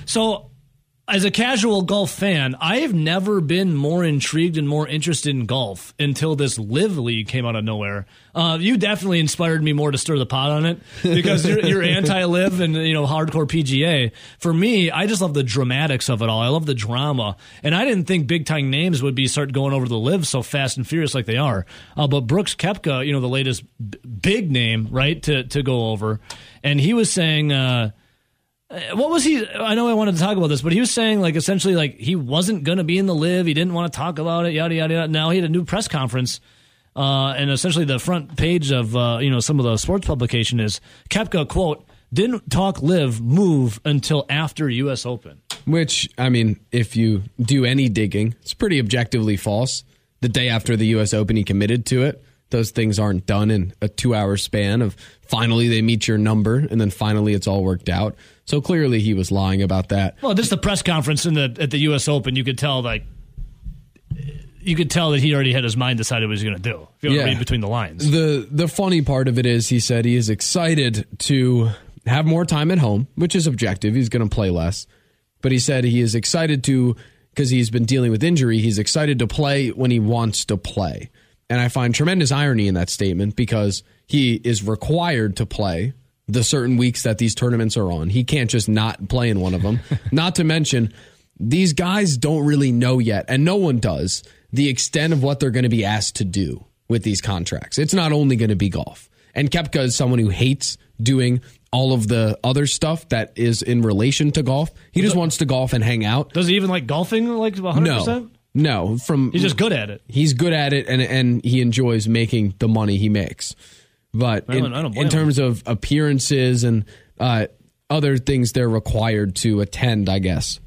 So as a casual golf fan, I have never been more intrigued and more interested in golf until this LIV League came out of nowhere. Uh, you definitely inspired me more to stir the pot on it because you're, you're [laughs] anti-LIV and you know hardcore PGA. For me, I just love the dramatics of it all. I love the drama, and I didn't think big time names would be start going over the LIV so fast and furious like they are. Uh, but Brooks Koepka, you know, the latest b- big name, right, to to go over, and he was saying. Uh, what was he? I know I wanted to talk about this, but he was saying like essentially like he wasn't going to be in the LIV. He didn't want to talk about it. Yada yada yada. Now he had a new press conference, uh, and essentially the front page of uh, you know some of the sports publication is Koepka quote didn't talk LIV move until after U.S. Open. Which I mean, if you do any digging, it's pretty objectively false. The day after the U.S. Open, he committed to it. Those things aren't done in a two-hour span of finally they meet your number and then finally it's all worked out. So clearly he was lying about that. Well, just the press conference in the at the U.S. Open, you could tell like you could tell that he already had his mind decided what he was going to do. If you to read between the lines, The the funny part of it is he said he is excited to have more time at home, which is objective. He's going to play less. But he said he is excited to because he's been dealing with injury, he's excited to play when he wants to play. And I find tremendous irony in that statement because he is required to play the certain weeks that these tournaments are on. He can't just not play in one of them. [laughs] not to mention, these guys don't really know yet, and no one does, the extent of what they're going to be asked to do with these contracts. It's not only going to be golf. And Koepka is someone who hates doing all of the other stuff that is in relation to golf. He just wants to golf and hang out. does he even like golfing like 100? No. percent No, from He's just good at it. He's good at it, and and he enjoys making the money he makes. But in, don't- I don't in terms of appearances and uh, other things, they're required to attend. I guess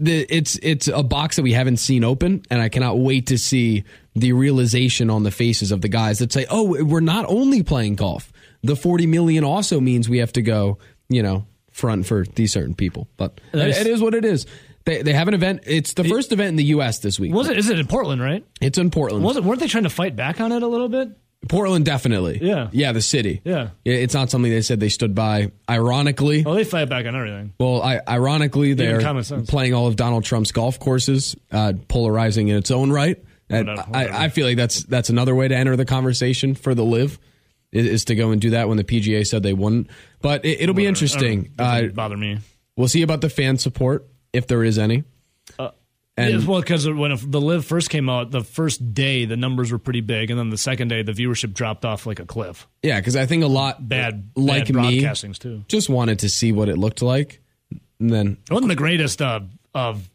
the, it's it's a box that we haven't seen open, and I cannot wait to see the realization on the faces of the guys that say, "Oh, we're not only playing golf. The forty million also means we have to go, you know, front for these certain people." But it, it is what it is. They, they have an event. It's the first event in the U.S. this week. Was it? Is it in Portland? Right? It's in Portland. Was it? Weren't they trying to fight back on it a little bit? Portland, definitely. Yeah. Yeah, the city. Yeah. It's not something they said they stood by. Ironically, Oh, they fight back on everything. well, I, ironically, they're playing all of Donald Trump's golf courses, uh, polarizing in its own right. And I, I feel like that's that's another way to enter the conversation for the LIV is, is to go and do that when the PGA said they wouldn't. But it, it'll be interesting. Uh, bother me. we'll see about the fan support if there is any. And Yeah, well, because when the LIV first came out, the first day the numbers were pretty big, and then the second day the viewership dropped off like a cliff. yeah, because I think a lot Bad, like bad me too. just wanted to see what it looked like, and then It wasn't the greatest uh, of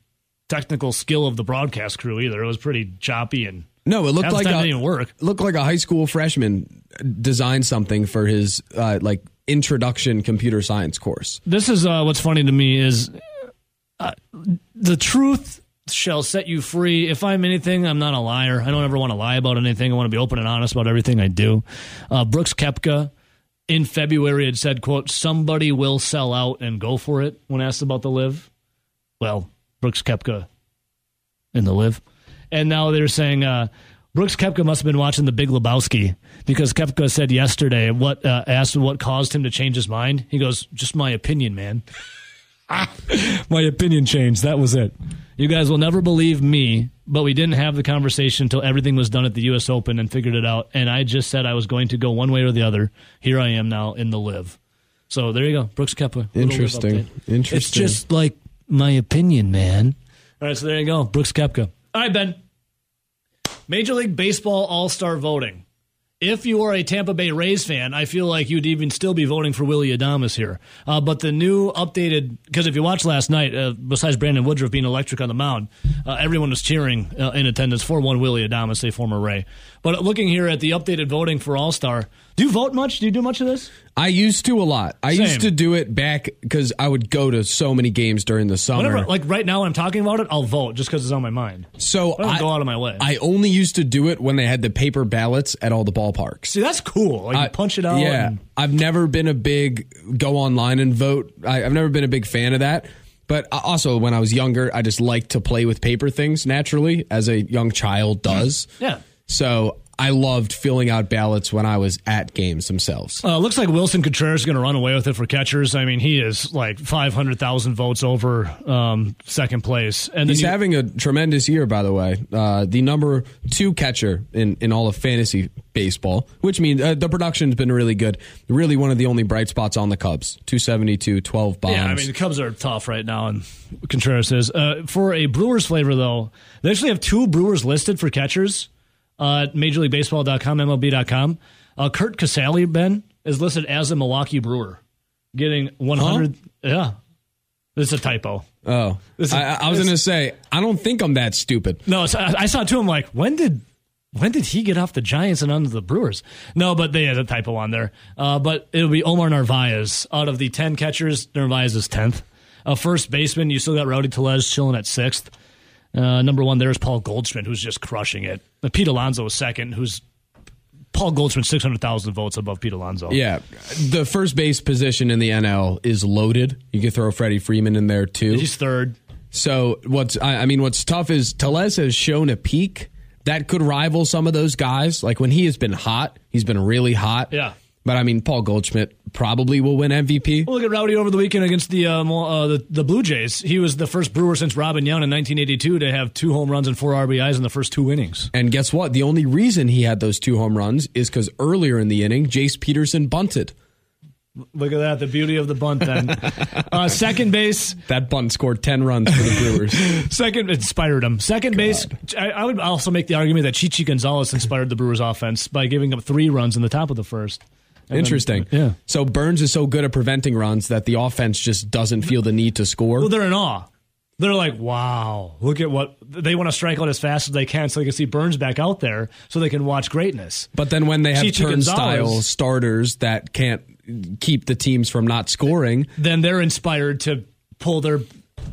technical skill of the broadcast crew either. It was pretty choppy and No, it looked like a, didn't even work. looked like a high school freshman designed something for his uh, like introduction computer science course. This is uh, what's funny to me is uh, the truth shall set you free. If I'm anything, I'm not a liar. I don't ever want to lie about anything. I want to be open and honest about everything I do. Uh, Brooks Koepka in February had said, "quote Somebody will sell out and go for it." When asked about the LIV, well, Brooks Koepka in the LIV, and now they're saying. Uh, Brooks Koepka must have been watching The Big Lebowski because Koepka said yesterday what uh, asked what caused him to change his mind. He goes, "Just my opinion, man." [laughs] my opinion changed. That was it. You guys will never believe me, but we didn't have the conversation until everything was done at the U.S. Open and figured it out. And I just said I was going to go one way or the other. Here I am now in the LIV. So there you go, Brooks Koepka. Interesting. Interesting. It's just like my opinion, man. All right, so there you go, Brooks Koepka. All right, Ben. Major League Baseball All Star voting. If you are a Tampa Bay Rays fan, I feel like you'd even still be voting for Willy Adames here. Uh, but the new updated, because if you watched last night, uh, besides Brandon Woodruff being electric on the mound, uh, everyone was cheering uh, in attendance for one Willy Adames, a former Ray. But looking here at the updated voting for All Star, do you vote much? Do you do much of this? I used to a lot. I Same. used to do it back because I would go to so many games during the summer. Whenever, like right now, when I'm talking about it, I'll vote just because it's on my mind. so I don't go out of my way. I only used to do it when they had the paper ballots at all the ballparks. See, that's cool. Like you I- punch it out. Yeah, and- I've never been a big go online and vote. I, I've never been a big fan of that. But also, when I was younger, I just liked to play with paper things naturally, as a young child does. yeah. So I loved filling out ballots when I was at games themselves. Uh, looks like Willson Contreras is going to run away with it for catchers. I mean, he is like 500,000 votes over um, second place. And He's you- having a tremendous year, by the way. Uh, the number two catcher in, in all of fantasy baseball, which means uh, the production's been really good. Really one of the only bright spots on the Cubs. 272, 12 bombs. Yeah, I mean the Cubs are tough right now, and Contreras is. Uh, for a Brewers flavor, though, they actually have two Brewers listed for catchers uh, MajorLeagueBaseball.com, MLB.com. Uh, Curt Casali, Ben, is listed as a Milwaukee Brewer, getting 100. Yeah, this is a typo. oh. This is- I, I was going to say, I don't think I'm that stupid. No, so I, I saw it too. I'm like, when did when did he get off the Giants and onto the Brewers? No, but they had a typo on there. Uh, but it'll be Omar Narvaez out of the ten catchers. Narvaez is tenth. Uh, first baseman, you still got Rowdy Tellez chilling at sixth. Uh, number one there is Paul Goldschmidt, who's just crushing it. Uh, Pete Alonso is second, who's Paul Goldschmidt, six hundred thousand votes above Pete Alonso. Yeah. The first base position in the NL is loaded. You can throw Freddie Freeman in there too. he's third. So what's I, I mean what's tough is Tellez has shown a peak that could rival some of those guys. Like when he has been hot, he's been really hot. Yeah. But I mean, Paul Goldschmidt probably will win MVP. Well, look at Rowdy over the weekend against the, uh, Mo- uh, the the Blue Jays. He was the first Brewer since Robin Yount in 1982 to have two home runs and four RBIs in the first two innings. And guess what? The only reason he had those two home runs is because earlier in the inning, Jace Peterson bunted. Look at that, the beauty of the bunt. Then, [laughs] uh, second base, That bunt scored 10 runs for the Brewers. [laughs] second inspired them. Second base, I, I would also make the argument that Chichi Gonzalez inspired the Brewers' offense by giving up three runs in the top of the first. And then- Interesting. yeah. So Burnes is so good at preventing runs that the offense just doesn't feel the need to score. Well, they're in awe. They're like, wow, look at what they want to strike out as fast as they can so they can see Burnes back out there so they can watch greatness. But then when they have Chichi turnstile Gonzalez- starters that can't keep the teams from not scoring, then they're inspired to pull their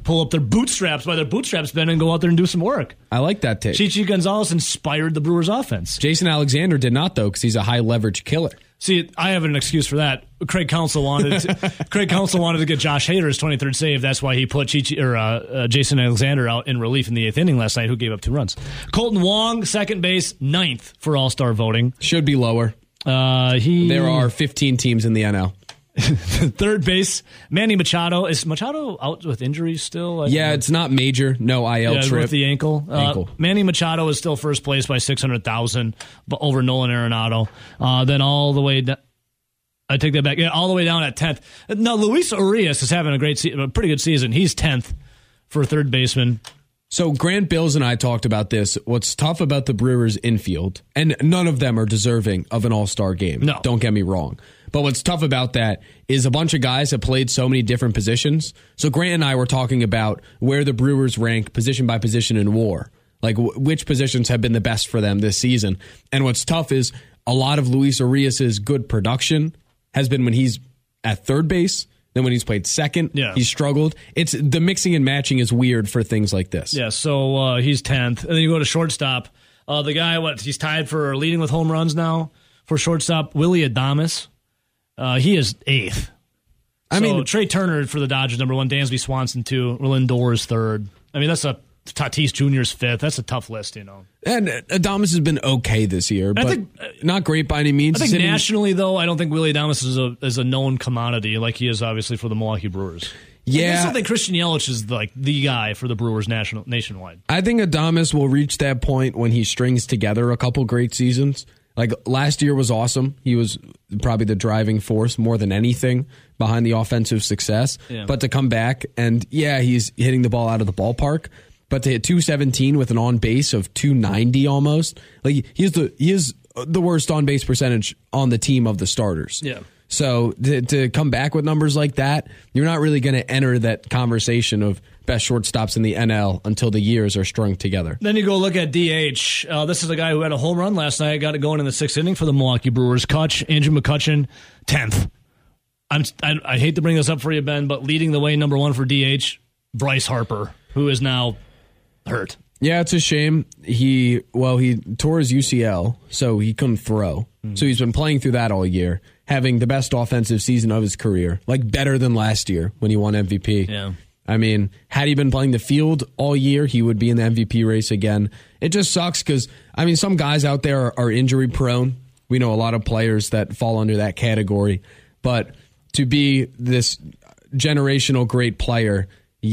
pull up their bootstraps by their bootstraps bend and go out there and do some work. I like that take. Chichi Gonzalez inspired the Brewers offense. Jason Alexander did not though because he's a high leverage killer. See, I have an excuse for that. Craig Counsell wanted to, [laughs] Craig Counsell wanted to get Josh Hader's 23rd save. That's why he put Chichi, or, uh, uh, Jason Alexander out in relief in the eighth inning last night, who gave up two runs. Kolten Wong, second base, ninth for All Star voting. Should be lower. Uh, he There are 15 teams in the NL. [laughs] third base. Manny Machado is Machado out with injuries still? I Yeah, don't it's not major. No IL yeah, trip. with the ankle. Uh, Manny Machado is still first place by six hundred thousand, but over Nolan Arenado. Uh, then all the way. Da- I take that back. Yeah, all the way down at tenth. Now Luis Urias is having a great, se- a pretty good season. He's tenth for third baseman. So Grant Bills and I talked about this. What's tough about the Brewers infield, and none of them are deserving of an All Star game. No. don't get me wrong. But what's tough about that is a bunch of guys have played so many different positions. So Grant and I were talking about where the Brewers rank position by position in WAR, like w- which positions have been the best for them this season. And what's tough is a lot of Luis Urias's good production has been when he's at third base. Then when he's played second, Yeah. he's struggled. It's the mixing and matching is weird for things like this. Yeah, so uh, he's tenth, and then you go to shortstop. Uh, the guy, what he's tied for leading with home runs now for shortstop. Willy Adames, uh, he is eighth. I So mean- Trea Turner for the Dodgers number one, Dansby Swanson two, Lindor is third. I mean that's a Tatis Jr.'s fifth. That's a tough list, you know. And Adames has been okay this year, but think- not great by any means. I think Sitting- nationally though, I don't think Willy Adames is a is a known commodity like he is obviously for the Milwaukee Brewers. I yeah, still think Christian Yelich is like the guy for the Brewers national nationwide. I think Adames will reach that point when he strings together a couple great seasons. Like last year was awesome. He was probably the driving force more than anything behind the offensive success. Yeah. But to come back and yeah, he's hitting the ball out of the ballpark. But to hit 217 with an on base of 290 almost, like he's the he is the worst on base percentage on the team of the starters. Yeah. So to, to come back with numbers like that, you're not really going to enter that conversation of best shortstops in the NL until the years are strung together. Then you go look at DH. Uh, this is a guy who had a home run last night. Got it going in the sixth inning for the Milwaukee Brewers. Kutch, Andrew McCutchen, tenth. I'm I, I hate to bring this up for you, Ben, but leading the way, number one for DH, Bryce Harper, who is now hurt. Yeah, it's a shame. He well, he tore his UCL, so he couldn't throw. So he's been playing through that all year, having the best offensive season of his career, like better than last year when he won MVP. Yeah. I mean, had he been playing the field all year, he would be in the MVP race again. It just sucks because, I mean, some guys out there are, are injury prone. We know a lot of players that fall under that category. But to be this generational great player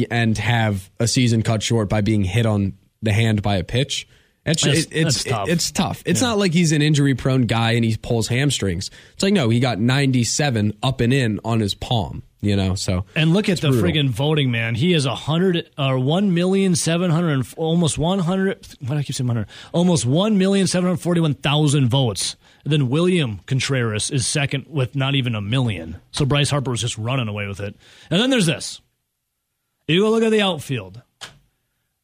and have a season cut short by being hit on the hand by a pitch, it's, That's- it- it's, that's tough. it's tough. It's not like he's an injury prone guy and he pulls hamstrings. It's like, no, he got 97 up and in on his palm, you know? So, And look at the brutal. friggin' voting, man. He is a hundred or one million seven hundred, almost one hundred. What do I keep saying hundred? Almost one million seven hundred forty-one thousand votes. then William Contreras is second with not even a million. So Bryce Harper was just running away with it. And then there's this. You go look at the outfield.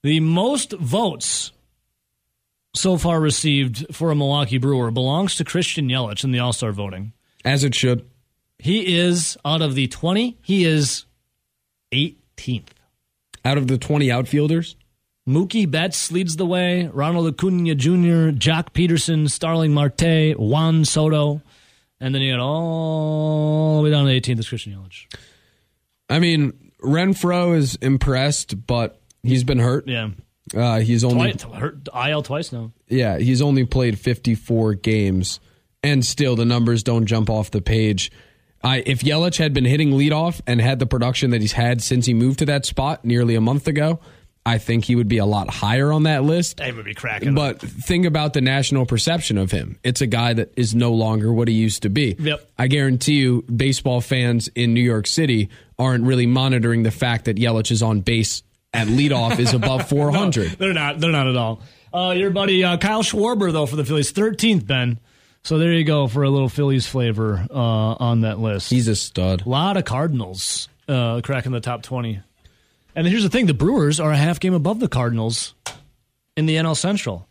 The most votes so far received for a Milwaukee Brewer belongs to Christian Yelich in the All Star voting. as it should. He is out of the twenty. He is 18th. Out of the 20 outfielders, Mookie Betts leads the way. Ronald Acuna Jr., Joc Pederson, Starling Marte, Juan Soto. And then you got all the way down to 18th is Christian Yelich. I mean, Renfroe is impressed, but he's been hurt. Yeah. Uh, he's only Twice, IL twice now. yeah, he's only played 54 games, and still the numbers don't jump off the page. I, if Yelich had been hitting leadoff and had the production that he's had since he moved to that spot nearly a month ago, I think he would be a lot higher on that list. They would be cracking. But think about the national perception of him. It's a guy that is no longer what he used to be. Yep. I guarantee you, baseball fans in New York City aren't really monitoring the fact that Yelich is on base at leadoff is [laughs] above 400. They're not. They're not at all. Uh, your buddy uh, Kyle Schwarber, though, for the Phillies, 13th, Ben. So there you go for a little Phillies flavor uh, on that list. He's a stud. A lot of Cardinals uh, cracking the top 20. And here's the thing the Brewers are a half game above the Cardinals in the NL Central.